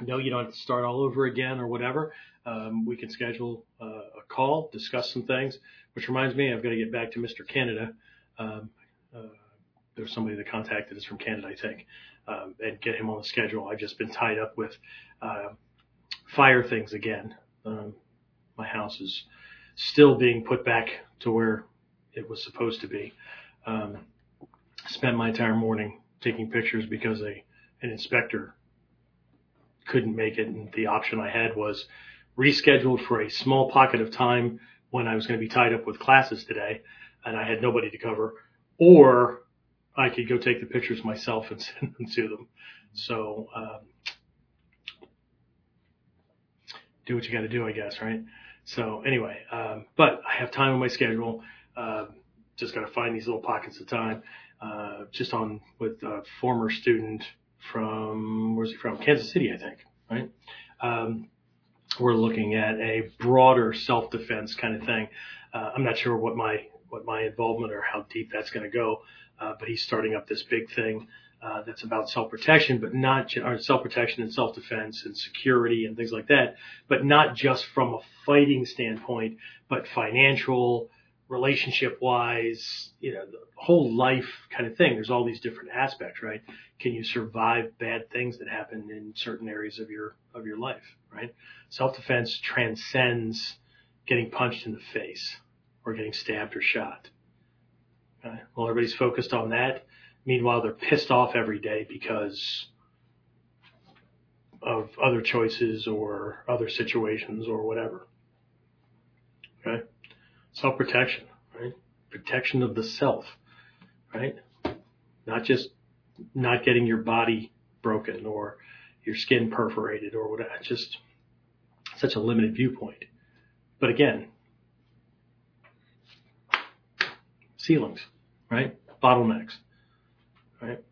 no, you don't have to start all over again or whatever. Um, we can schedule uh, a call, discuss some things, which reminds me, I've got to get back to Mr. Canada. Um, uh, there's somebody that contacted us from Canada, I think, um, and get him on the schedule. I've just been tied up with uh, fire things again. Um, my house is still being put back to where it was supposed to be. Um, spent my entire morning taking pictures because a an inspector couldn't make it, and the option I had was rescheduled for a small pocket of time when I was going to be tied up with classes today, and I had nobody to cover, or I could go take the pictures myself and <laughs> send them to them. So, um, do what you got to do, I guess, right? So anyway, um, but I have time on my schedule. Uh, just got to find these little pockets of time. Uh, just on with a former student from where's he from? Kansas City, I think, right? Um, we're looking at a broader self-defense kind of thing. Uh, I'm not sure what my what my involvement or how deep that's going to go. Uh, but he's starting up this big thing uh, that's about self-protection, but not or self-protection and self-defense and security and things like that, but not just from a fighting standpoint, but financial, relationship-wise, you know, the whole life kind of thing. There's all these different aspects, right? Can you survive bad things that happen in certain areas of your of your life, right? Self-defense transcends getting punched in the face or getting stabbed or shot. Okay. Well, everybody's focused on that. Meanwhile, they're pissed off every day because of other choices or other situations or whatever. Okay. Self protection. right? Protection of the self, right? Not just not getting your body broken or your skin perforated or whatever. Just such a limited viewpoint. But again, ceilings, right? Bottlenecks, right?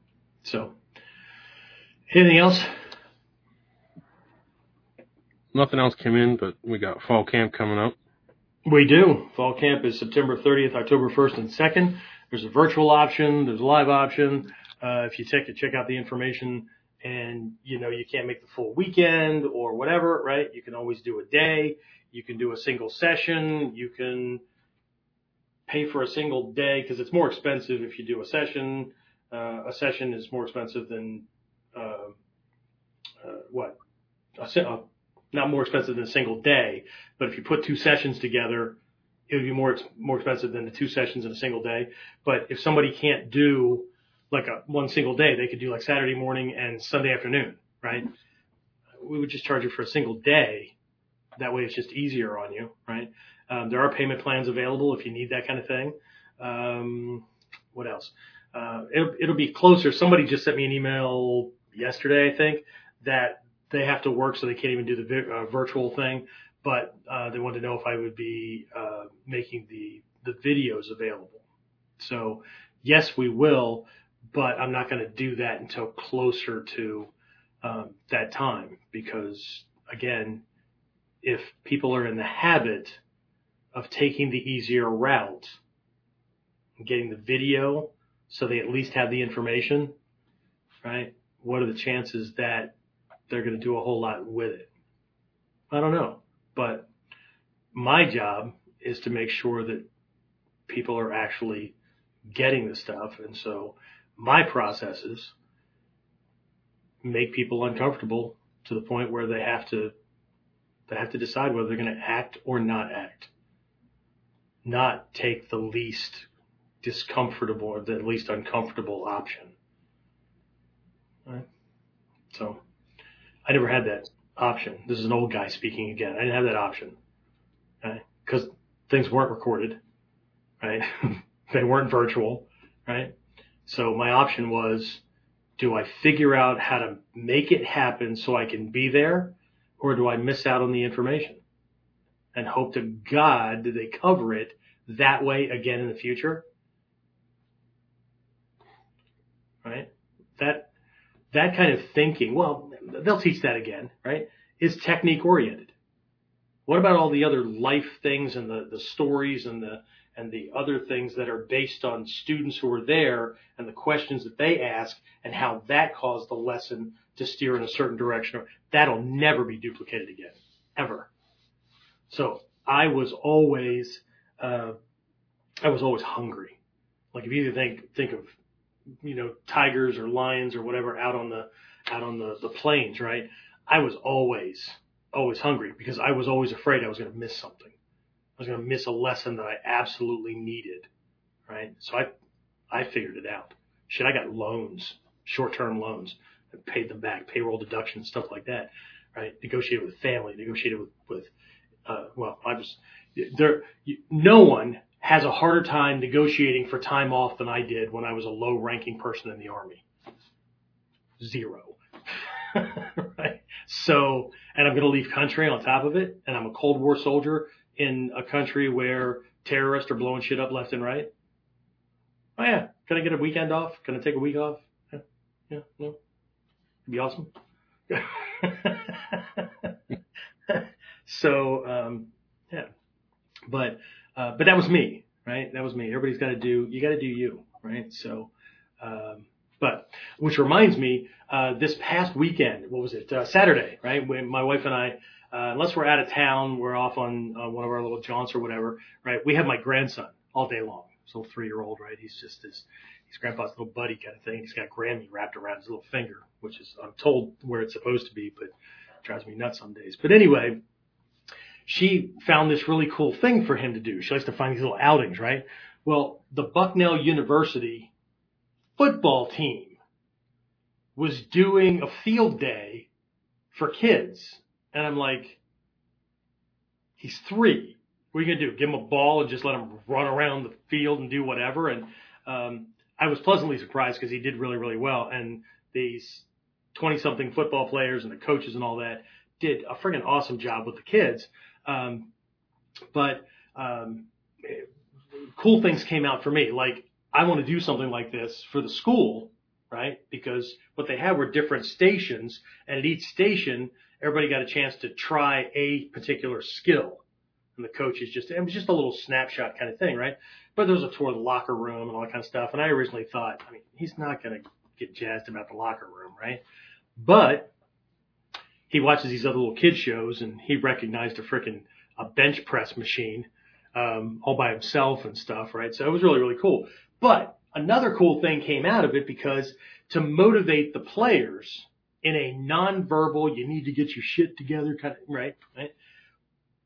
So, anything else? Nothing else came in, but we got fall camp coming up. We do. Fall camp is September 30th, October 1st, and 2nd. There's a virtual option. There's a live option. Uh, if you check it, check out the information and you know you can't make the full weekend or whatever, right? You can always do a day. You can do a single session. You can pay for a single day because it's more expensive if you do a session. Uh, a session is more expensive than uh, uh, what? A, uh, not more expensive than a single day, but if you put two sessions together, it would be more more expensive than the two sessions in a single day. But if somebody can't do like a one single day, they could do like Saturday morning and Sunday afternoon, right? We would just charge you for a single day. That way, it's just easier on you, right? Um, there are payment plans available if you need that kind of thing. Um, what else? Uh, it'll, it'll be closer. Somebody just sent me an email yesterday, I think, that they have to work, so they can't even do the uh, virtual thing. But uh, they wanted to know if I would be uh, making the the videos available. So yes, we will, but I'm not going to do that until closer to um, that time because again, if people are in the habit of taking the easier route, getting the video so they at least have the information, right? What are the chances that they're going to do a whole lot with it? I don't know, but my job is to make sure that people are actually getting the stuff. And so my processes make people uncomfortable to the point where they have to they have to decide whether they're going to act or not act. Not take the least discomfortable or the least uncomfortable option. Right? So I never had that option. This is an old guy speaking again. I didn't have that option. Right? Because things weren't recorded. Right? <laughs> they weren't virtual. Right? So my option was, do I figure out how to make it happen so I can be there or do I miss out on the information and hope to God that they cover it that way again in the future? Right? That, that kind of thinking, well, they'll teach that again, right? Is technique oriented. What about all the other life things and the, the stories and the, and the other things that are based on students who are there and the questions that they ask and how that caused the lesson to steer in a certain direction. That'll never be duplicated again, ever. So I was always, uh, I was always hungry. Like if you think, think of, you know, tigers or lions or whatever out on the, out on the, the plains, right? I was always, always hungry because I was always afraid I was going to miss something. I was going to miss a lesson that I absolutely needed, right? So I, I figured it out. Shit, I got loans, short-term loans, I paid them back, payroll deductions, stuff like that, right? Negotiated with family, negotiated with, with, uh, well, I was, there, no one has a harder time negotiating for time off than I did when I was a low ranking person in the army. Zero. <laughs> right? So, and I'm going to leave country on top of it, and I'm a Cold War soldier in a country where terrorists are blowing shit up left and right? Oh yeah, can I get a weekend off? Can I take a week off? Yeah, yeah, no. It'd be awesome. <laughs> so, um, yeah, but, uh, but that was me, right? That was me. Everybody's got to do, you got to do you, right? So, um, but which reminds me, uh, this past weekend, what was it? Uh, Saturday, right? When my wife and I, uh, unless we're out of town, we're off on uh, one of our little jaunts or whatever, right? We have my grandson all day long. His little three year old, right? He's just his, he's grandpa's little buddy kind of thing. He's got Grammy wrapped around his little finger, which is, I'm told where it's supposed to be, but drives me nuts some days. But anyway, she found this really cool thing for him to do. She likes to find these little outings, right? Well, the Bucknell University football team was doing a field day for kids and I'm like, he's three. What are you gonna do? Give him a ball and just let him run around the field and do whatever? And um, I was pleasantly surprised because he did really, really well. And these 20 something football players and the coaches and all that did a friggin' awesome job with the kids. Um, but um, cool things came out for me. Like I want to do something like this for the school, right? Because what they had were different stations, and at each station, everybody got a chance to try a particular skill. And the coaches just, it was just a little snapshot kind of thing, right? But there was a tour of the locker room and all that kind of stuff. And I originally thought, I mean, he's not going to get jazzed about the locker room, right? But he watches these other little kid shows and he recognized a freaking a bench press machine um, all by himself and stuff, right? So it was really really cool. But another cool thing came out of it because to motivate the players in a non-verbal, you need to get your shit together kind of right, right?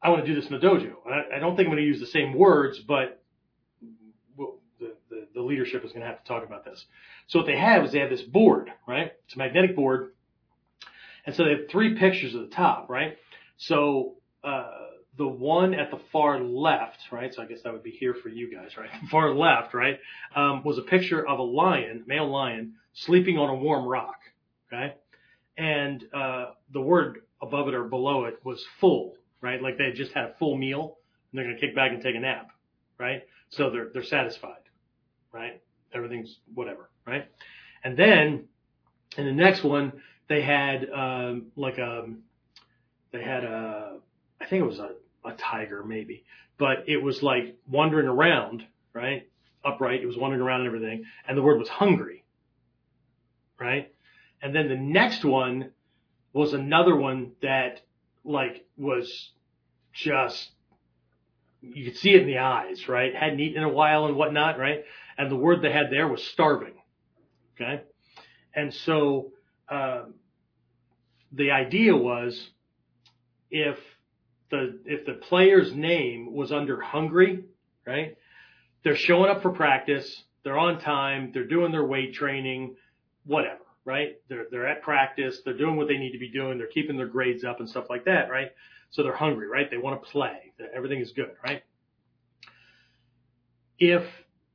I want to do this in the dojo. I, I don't think I'm going to use the same words, but the, the, the leadership is going to have to talk about this. So what they have is they have this board, right? It's a magnetic board. And so they have three pictures at the top, right? So, uh, the one at the far left, right? So I guess that would be here for you guys, right? <laughs> far left, right? Um, was a picture of a lion, male lion, sleeping on a warm rock, okay? And, uh, the word above it or below it was full, right? Like they just had a full meal and they're going to kick back and take a nap, right? So they're, they're satisfied, right? Everything's whatever, right? And then in the next one, they had, um, like a, they had a, I think it was a, a tiger maybe, but it was like wandering around, right? Upright. It was wandering around and everything. And the word was hungry, right? And then the next one was another one that like was just, you could see it in the eyes, right? Hadn't eaten in a while and whatnot, right? And the word they had there was starving. Okay. And so, um, the idea was if the if the player's name was under hungry, right? They're showing up for practice, they're on time, they're doing their weight training, whatever, right? They're they're at practice, they're doing what they need to be doing, they're keeping their grades up and stuff like that, right? So they're hungry, right? They want to play. Everything is good, right? If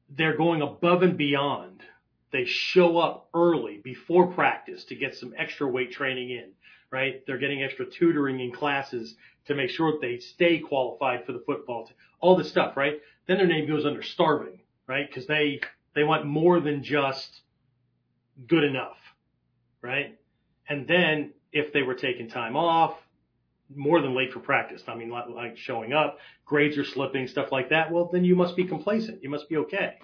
they're going above and beyond, they show up early before practice to get some extra weight training in right? They're getting extra tutoring in classes to make sure that they stay qualified for the football team. All this stuff, right? Then their name goes under starving, right? Because they they want more than just good enough, right? And then if they were taking time off, more than late for practice. I mean, like showing up, grades are slipping, stuff like that. Well, then you must be complacent. You must be okay,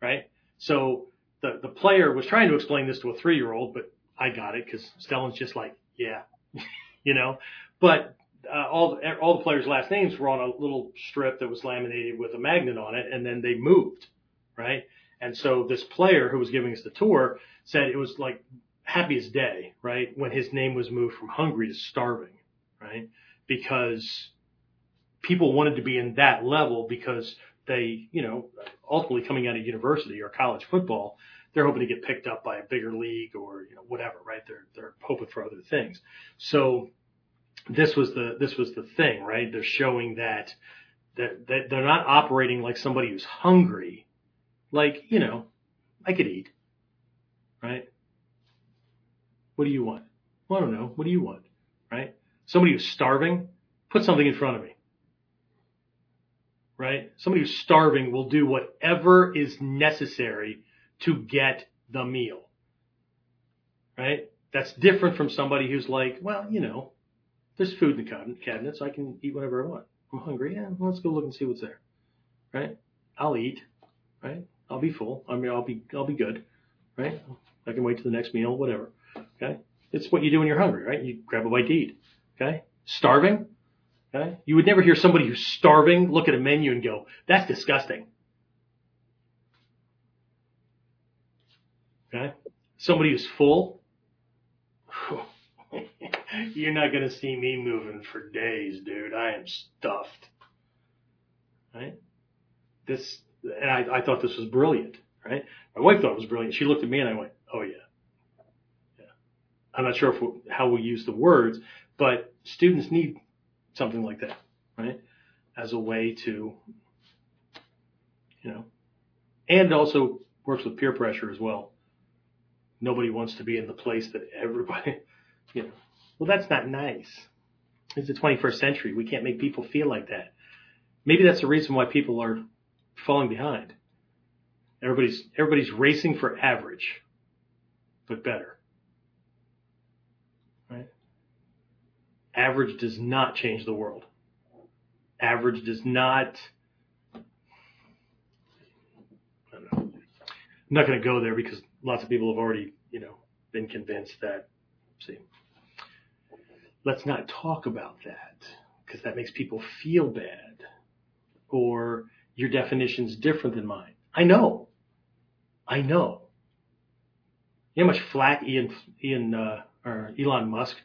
right? So the the player was trying to explain this to a three year old, but I got it because Stellan's just like, yeah, <laughs> you know, but uh, all all the players' last names were on a little strip that was laminated with a magnet on it, and then they moved, right? And so this player who was giving us the tour said it was like happiest day, right, when his name was moved from hungry to starving, right? Because people wanted to be in that level because they, you know, ultimately coming out of university or college football, they're hoping to get picked up by a bigger league or you know whatever, right? They're they're hoping for other things. So this was the this was the thing, right? They're showing that that, that they're not operating like somebody who's hungry, like you know, I could eat, right? What do you want? Well, I don't know. What do you want, right? Somebody who's starving, put something in front of me. Right? Somebody who's starving will do whatever is necessary to get the meal. Right? That's different from somebody who's like, well, you know, there's food in the cabinet, so I can eat whatever I want. I'm hungry. Yeah, let's go look and see what's there. Right? I'll eat. Right? I'll be full. I mean, I'll be, I'll be good. Right? I can wait to the next meal, whatever. Okay? It's what you do when you're hungry, right? You grab a bite to eat. Okay? Starving. Okay? You would never hear somebody who's starving look at a menu and go, that's disgusting. Okay? Somebody who's full, <laughs> you're not going to see me moving for days, dude. I am stuffed. Right? This, and I, I thought this was brilliant, right? My wife thought it was brilliant. She looked at me and I went, oh yeah. Yeah. I'm not sure if we, how we use the words, but students need something like that, right? as a way to, you know, and also works with peer pressure as well. Nobody wants to be in the place that everybody, <laughs> you know, well, that's not nice. It's the 21st century. We can't make people feel like that. Maybe that's the reason why people are falling behind. Everybody's, everybody's racing for average, but better. Right? Average does not change the world. Average does not, I'm not going to go there because lots of people have already, you know, been convinced that, see, let's not talk about that because that makes people feel bad or your definition's different than mine. I know. I know. You know how much flack Ian, Ian, uh, or Elon Musk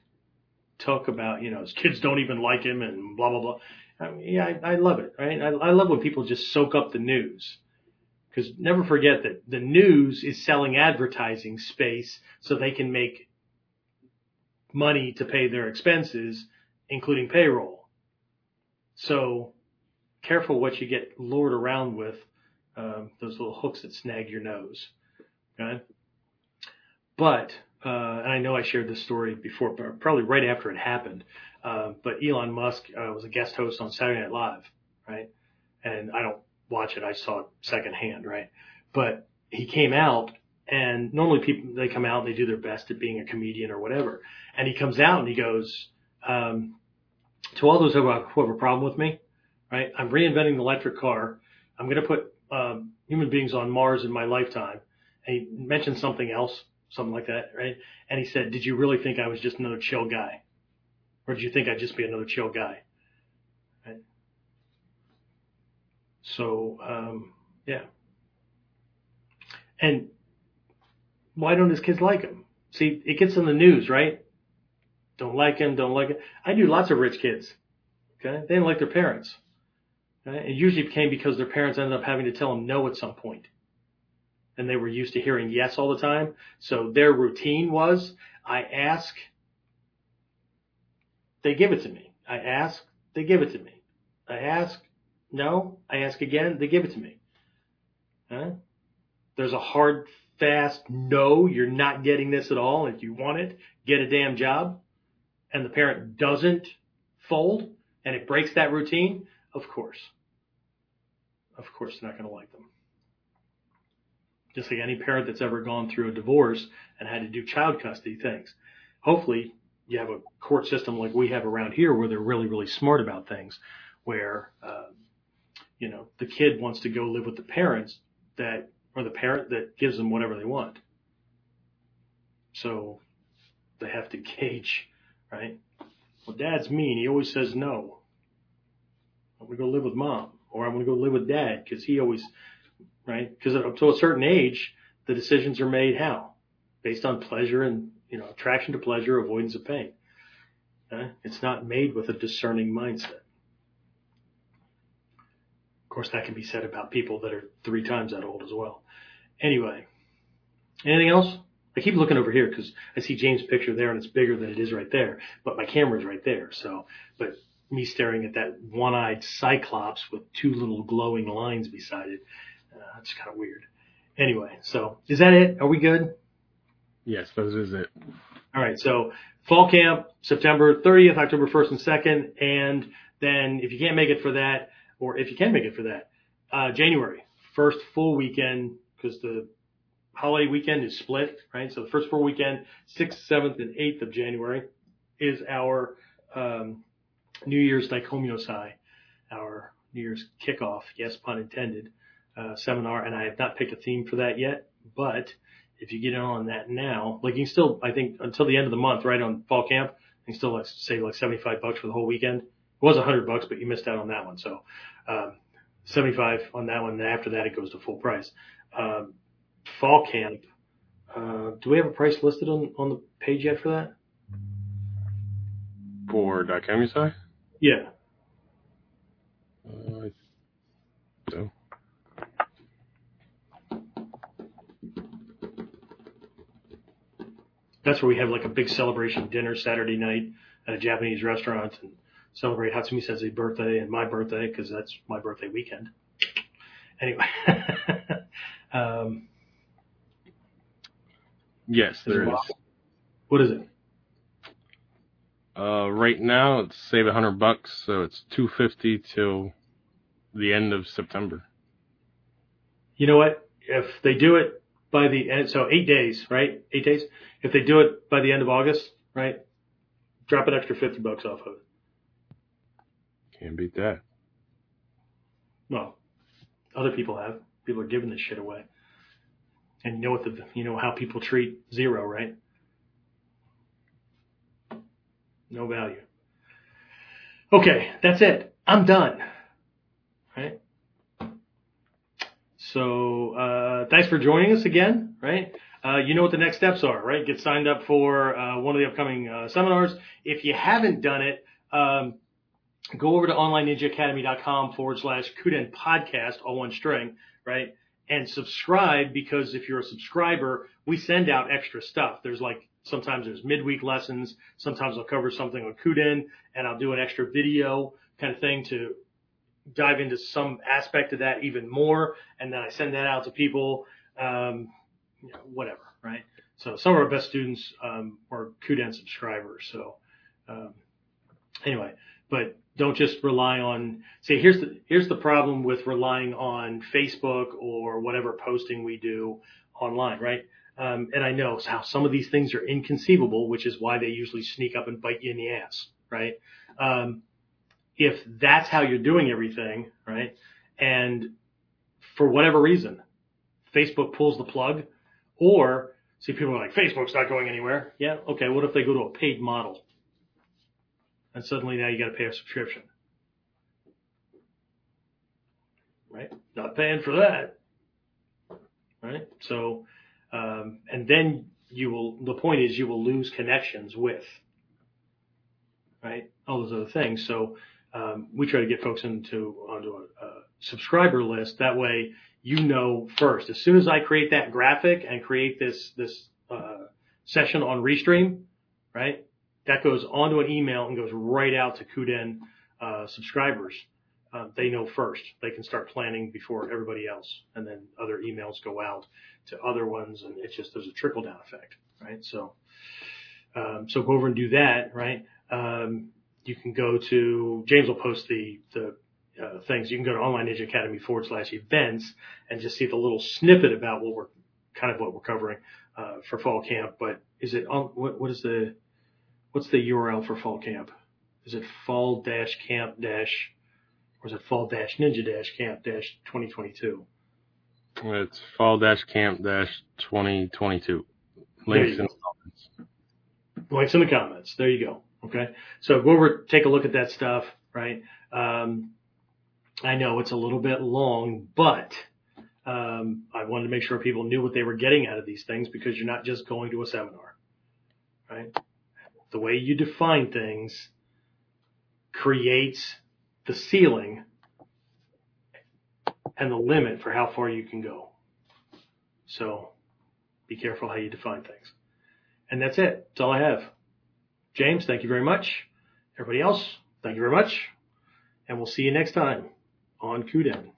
took about, you know, his kids don't even like him and blah, blah, blah. I mean, yeah, I, I love it, right? I, I love when people just soak up the news. Because never forget that the news is selling advertising space so they can make money to pay their expenses, including payroll. So careful what you get lured around with, um, those little hooks that snag your nose. Okay. But, uh, and I know I shared this story before, probably right after it happened. Uh, but Elon Musk uh, was a guest host on Saturday Night Live, right? And I don't watch it. I saw it secondhand, right? But he came out and normally people, they come out and they do their best at being a comedian or whatever. And he comes out and he goes, um, to all those who have, who have a problem with me, right? I'm reinventing the electric car. I'm going to put, um, human beings on Mars in my lifetime. And he mentioned something else, something like that, right? And he said, did you really think I was just another chill guy? Or did you think I'd just be another chill guy? Right? So, um, yeah. And why don't his kids like him? See, it gets in the news, right? Don't like him, don't like him. I knew lots of rich kids. Okay. They didn't like their parents. Okay? It usually became because their parents ended up having to tell them no at some point. And they were used to hearing yes all the time. So their routine was, I ask, they give it to me. I ask, they give it to me. I ask, no. I ask again, they give it to me. Huh? There's a hard, fast no, you're not getting this at all. If you want it, get a damn job. And the parent doesn't fold and it breaks that routine. Of course. Of course, they're not going to like them. Just like any parent that's ever gone through a divorce and had to do child custody things. Hopefully you have a court system like we have around here where they're really, really smart about things where, uh, you know, the kid wants to go live with the parents that, or the parent that gives them whatever they want. So they have to gauge, right? Well, dad's mean. He always says no. I'm going to go live with mom or I'm going to go live with dad because he always, right? Because up to a certain age, the decisions are made how? Based on pleasure and you know, attraction to pleasure, avoidance of pain. Uh, it's not made with a discerning mindset. Of course, that can be said about people that are three times that old as well. Anyway, anything else? I keep looking over here because I see James' picture there and it's bigger than it is right there, but my camera's right there. So, but me staring at that one-eyed cyclops with two little glowing lines beside it, uh, that's kind of weird. Anyway, so is that it? Are we good? Yes, those is it. All right. So fall camp, September 30th, October 1st and 2nd. And then if you can't make it for that, or if you can make it for that, uh, January, first full weekend, because the holiday weekend is split, right? So the first full weekend, 6th, 7th, and 8th of January is our, um, New Year's Daikomyosai, our New Year's kickoff, yes, pun intended, uh, seminar. And I have not picked a theme for that yet, but if you get in on that now, like you can still, I think until the end of the month, right on fall camp, you can still like save like 75 bucks for the whole weekend. It was 100 bucks, but you missed out on that one. So, um, 75 on that one. And after that, it goes to full price. Um, fall camp, uh, do we have a price listed on, on the page yet for that? For Daikomyosai? Yeah. Uh, so. That's where we have like a big celebration dinner Saturday night at a Japanese restaurant and celebrate Hatsumi Sensei's birthday and my birthday because that's my birthday weekend. Anyway, <laughs> um, Yes, there is. what is it? Uh, right now it's save a hundred bucks, so it's two fifty till the end of September. You know what? If they do it by the end, so eight days, right? Eight days. If they do it by the end of August, right? Drop an extra 50 bucks off of it. Can't beat that. Well, other people have. People are giving this shit away. And you know what the, you know how people treat zero, right? No value. Okay, that's it. I'm done. Right? So, uh, thanks for joining us again, right? Uh, you know what the next steps are, right? Get signed up for, uh, one of the upcoming, uh, seminars. If you haven't done it, um, go over to onlineninjaacademy.com forward slash Kuden podcast, all one string, right? And subscribe because if you're a subscriber, we send out extra stuff. There's like, sometimes there's midweek lessons. Sometimes I'll cover something on Kuden and I'll do an extra video kind of thing to dive into some aspect of that even more. And then I send that out to people, um, you know, whatever, right? So some of our best students, um, are Kuden subscribers. So, um, anyway, but don't just rely on, say, here's the, here's the problem with relying on Facebook or whatever posting we do online, right? Um, and I know how some of these things are inconceivable, which is why they usually sneak up and bite you in the ass, right? Um, if that's how you're doing everything, right? And for whatever reason, Facebook pulls the plug or see people are like, Facebook's not going anywhere. Yeah. Okay. What if they go to a paid model? And suddenly now you got to pay a subscription. Right? Not paying for that. Right? So, um, and then you will, the point is you will lose connections with, right? All those other things. So, um, we try to get folks into, onto a, a subscriber list. That way you know first, as soon as I create that graphic and create this, this, uh, session on Restream, right? That goes onto an email and goes right out to Kuden uh, subscribers. Uh, they know first. They can start planning before everybody else, and then other emails go out to other ones, and it's just there's a trickle down effect, right? So, um, so go over and do that, right? Um, you can go to James will post the the uh, things. You can go to Online Ninja Academy forward slash events and just see the little snippet about what we're kind of what we're covering uh, for fall camp. But is it on what what is the what's the URL for fall camp? Is it fall dash camp dash, or is it fall dash ninja dash camp dash 2022? It's fall dash camp dash twenty twenty two. Links in the comments. Links in the comments. There you go. Okay. So go over, take a look at that stuff, right? Um, I know it's a little bit long, but, um, I wanted to make sure people knew what they were getting out of these things because you're not just going to a seminar, right? The way you define things creates the ceiling and the limit for how far you can go. So be careful how you define things. And that's it. That's all I have. James, thank you very much. Everybody else, thank you very much. And we'll see you next time on Kuden.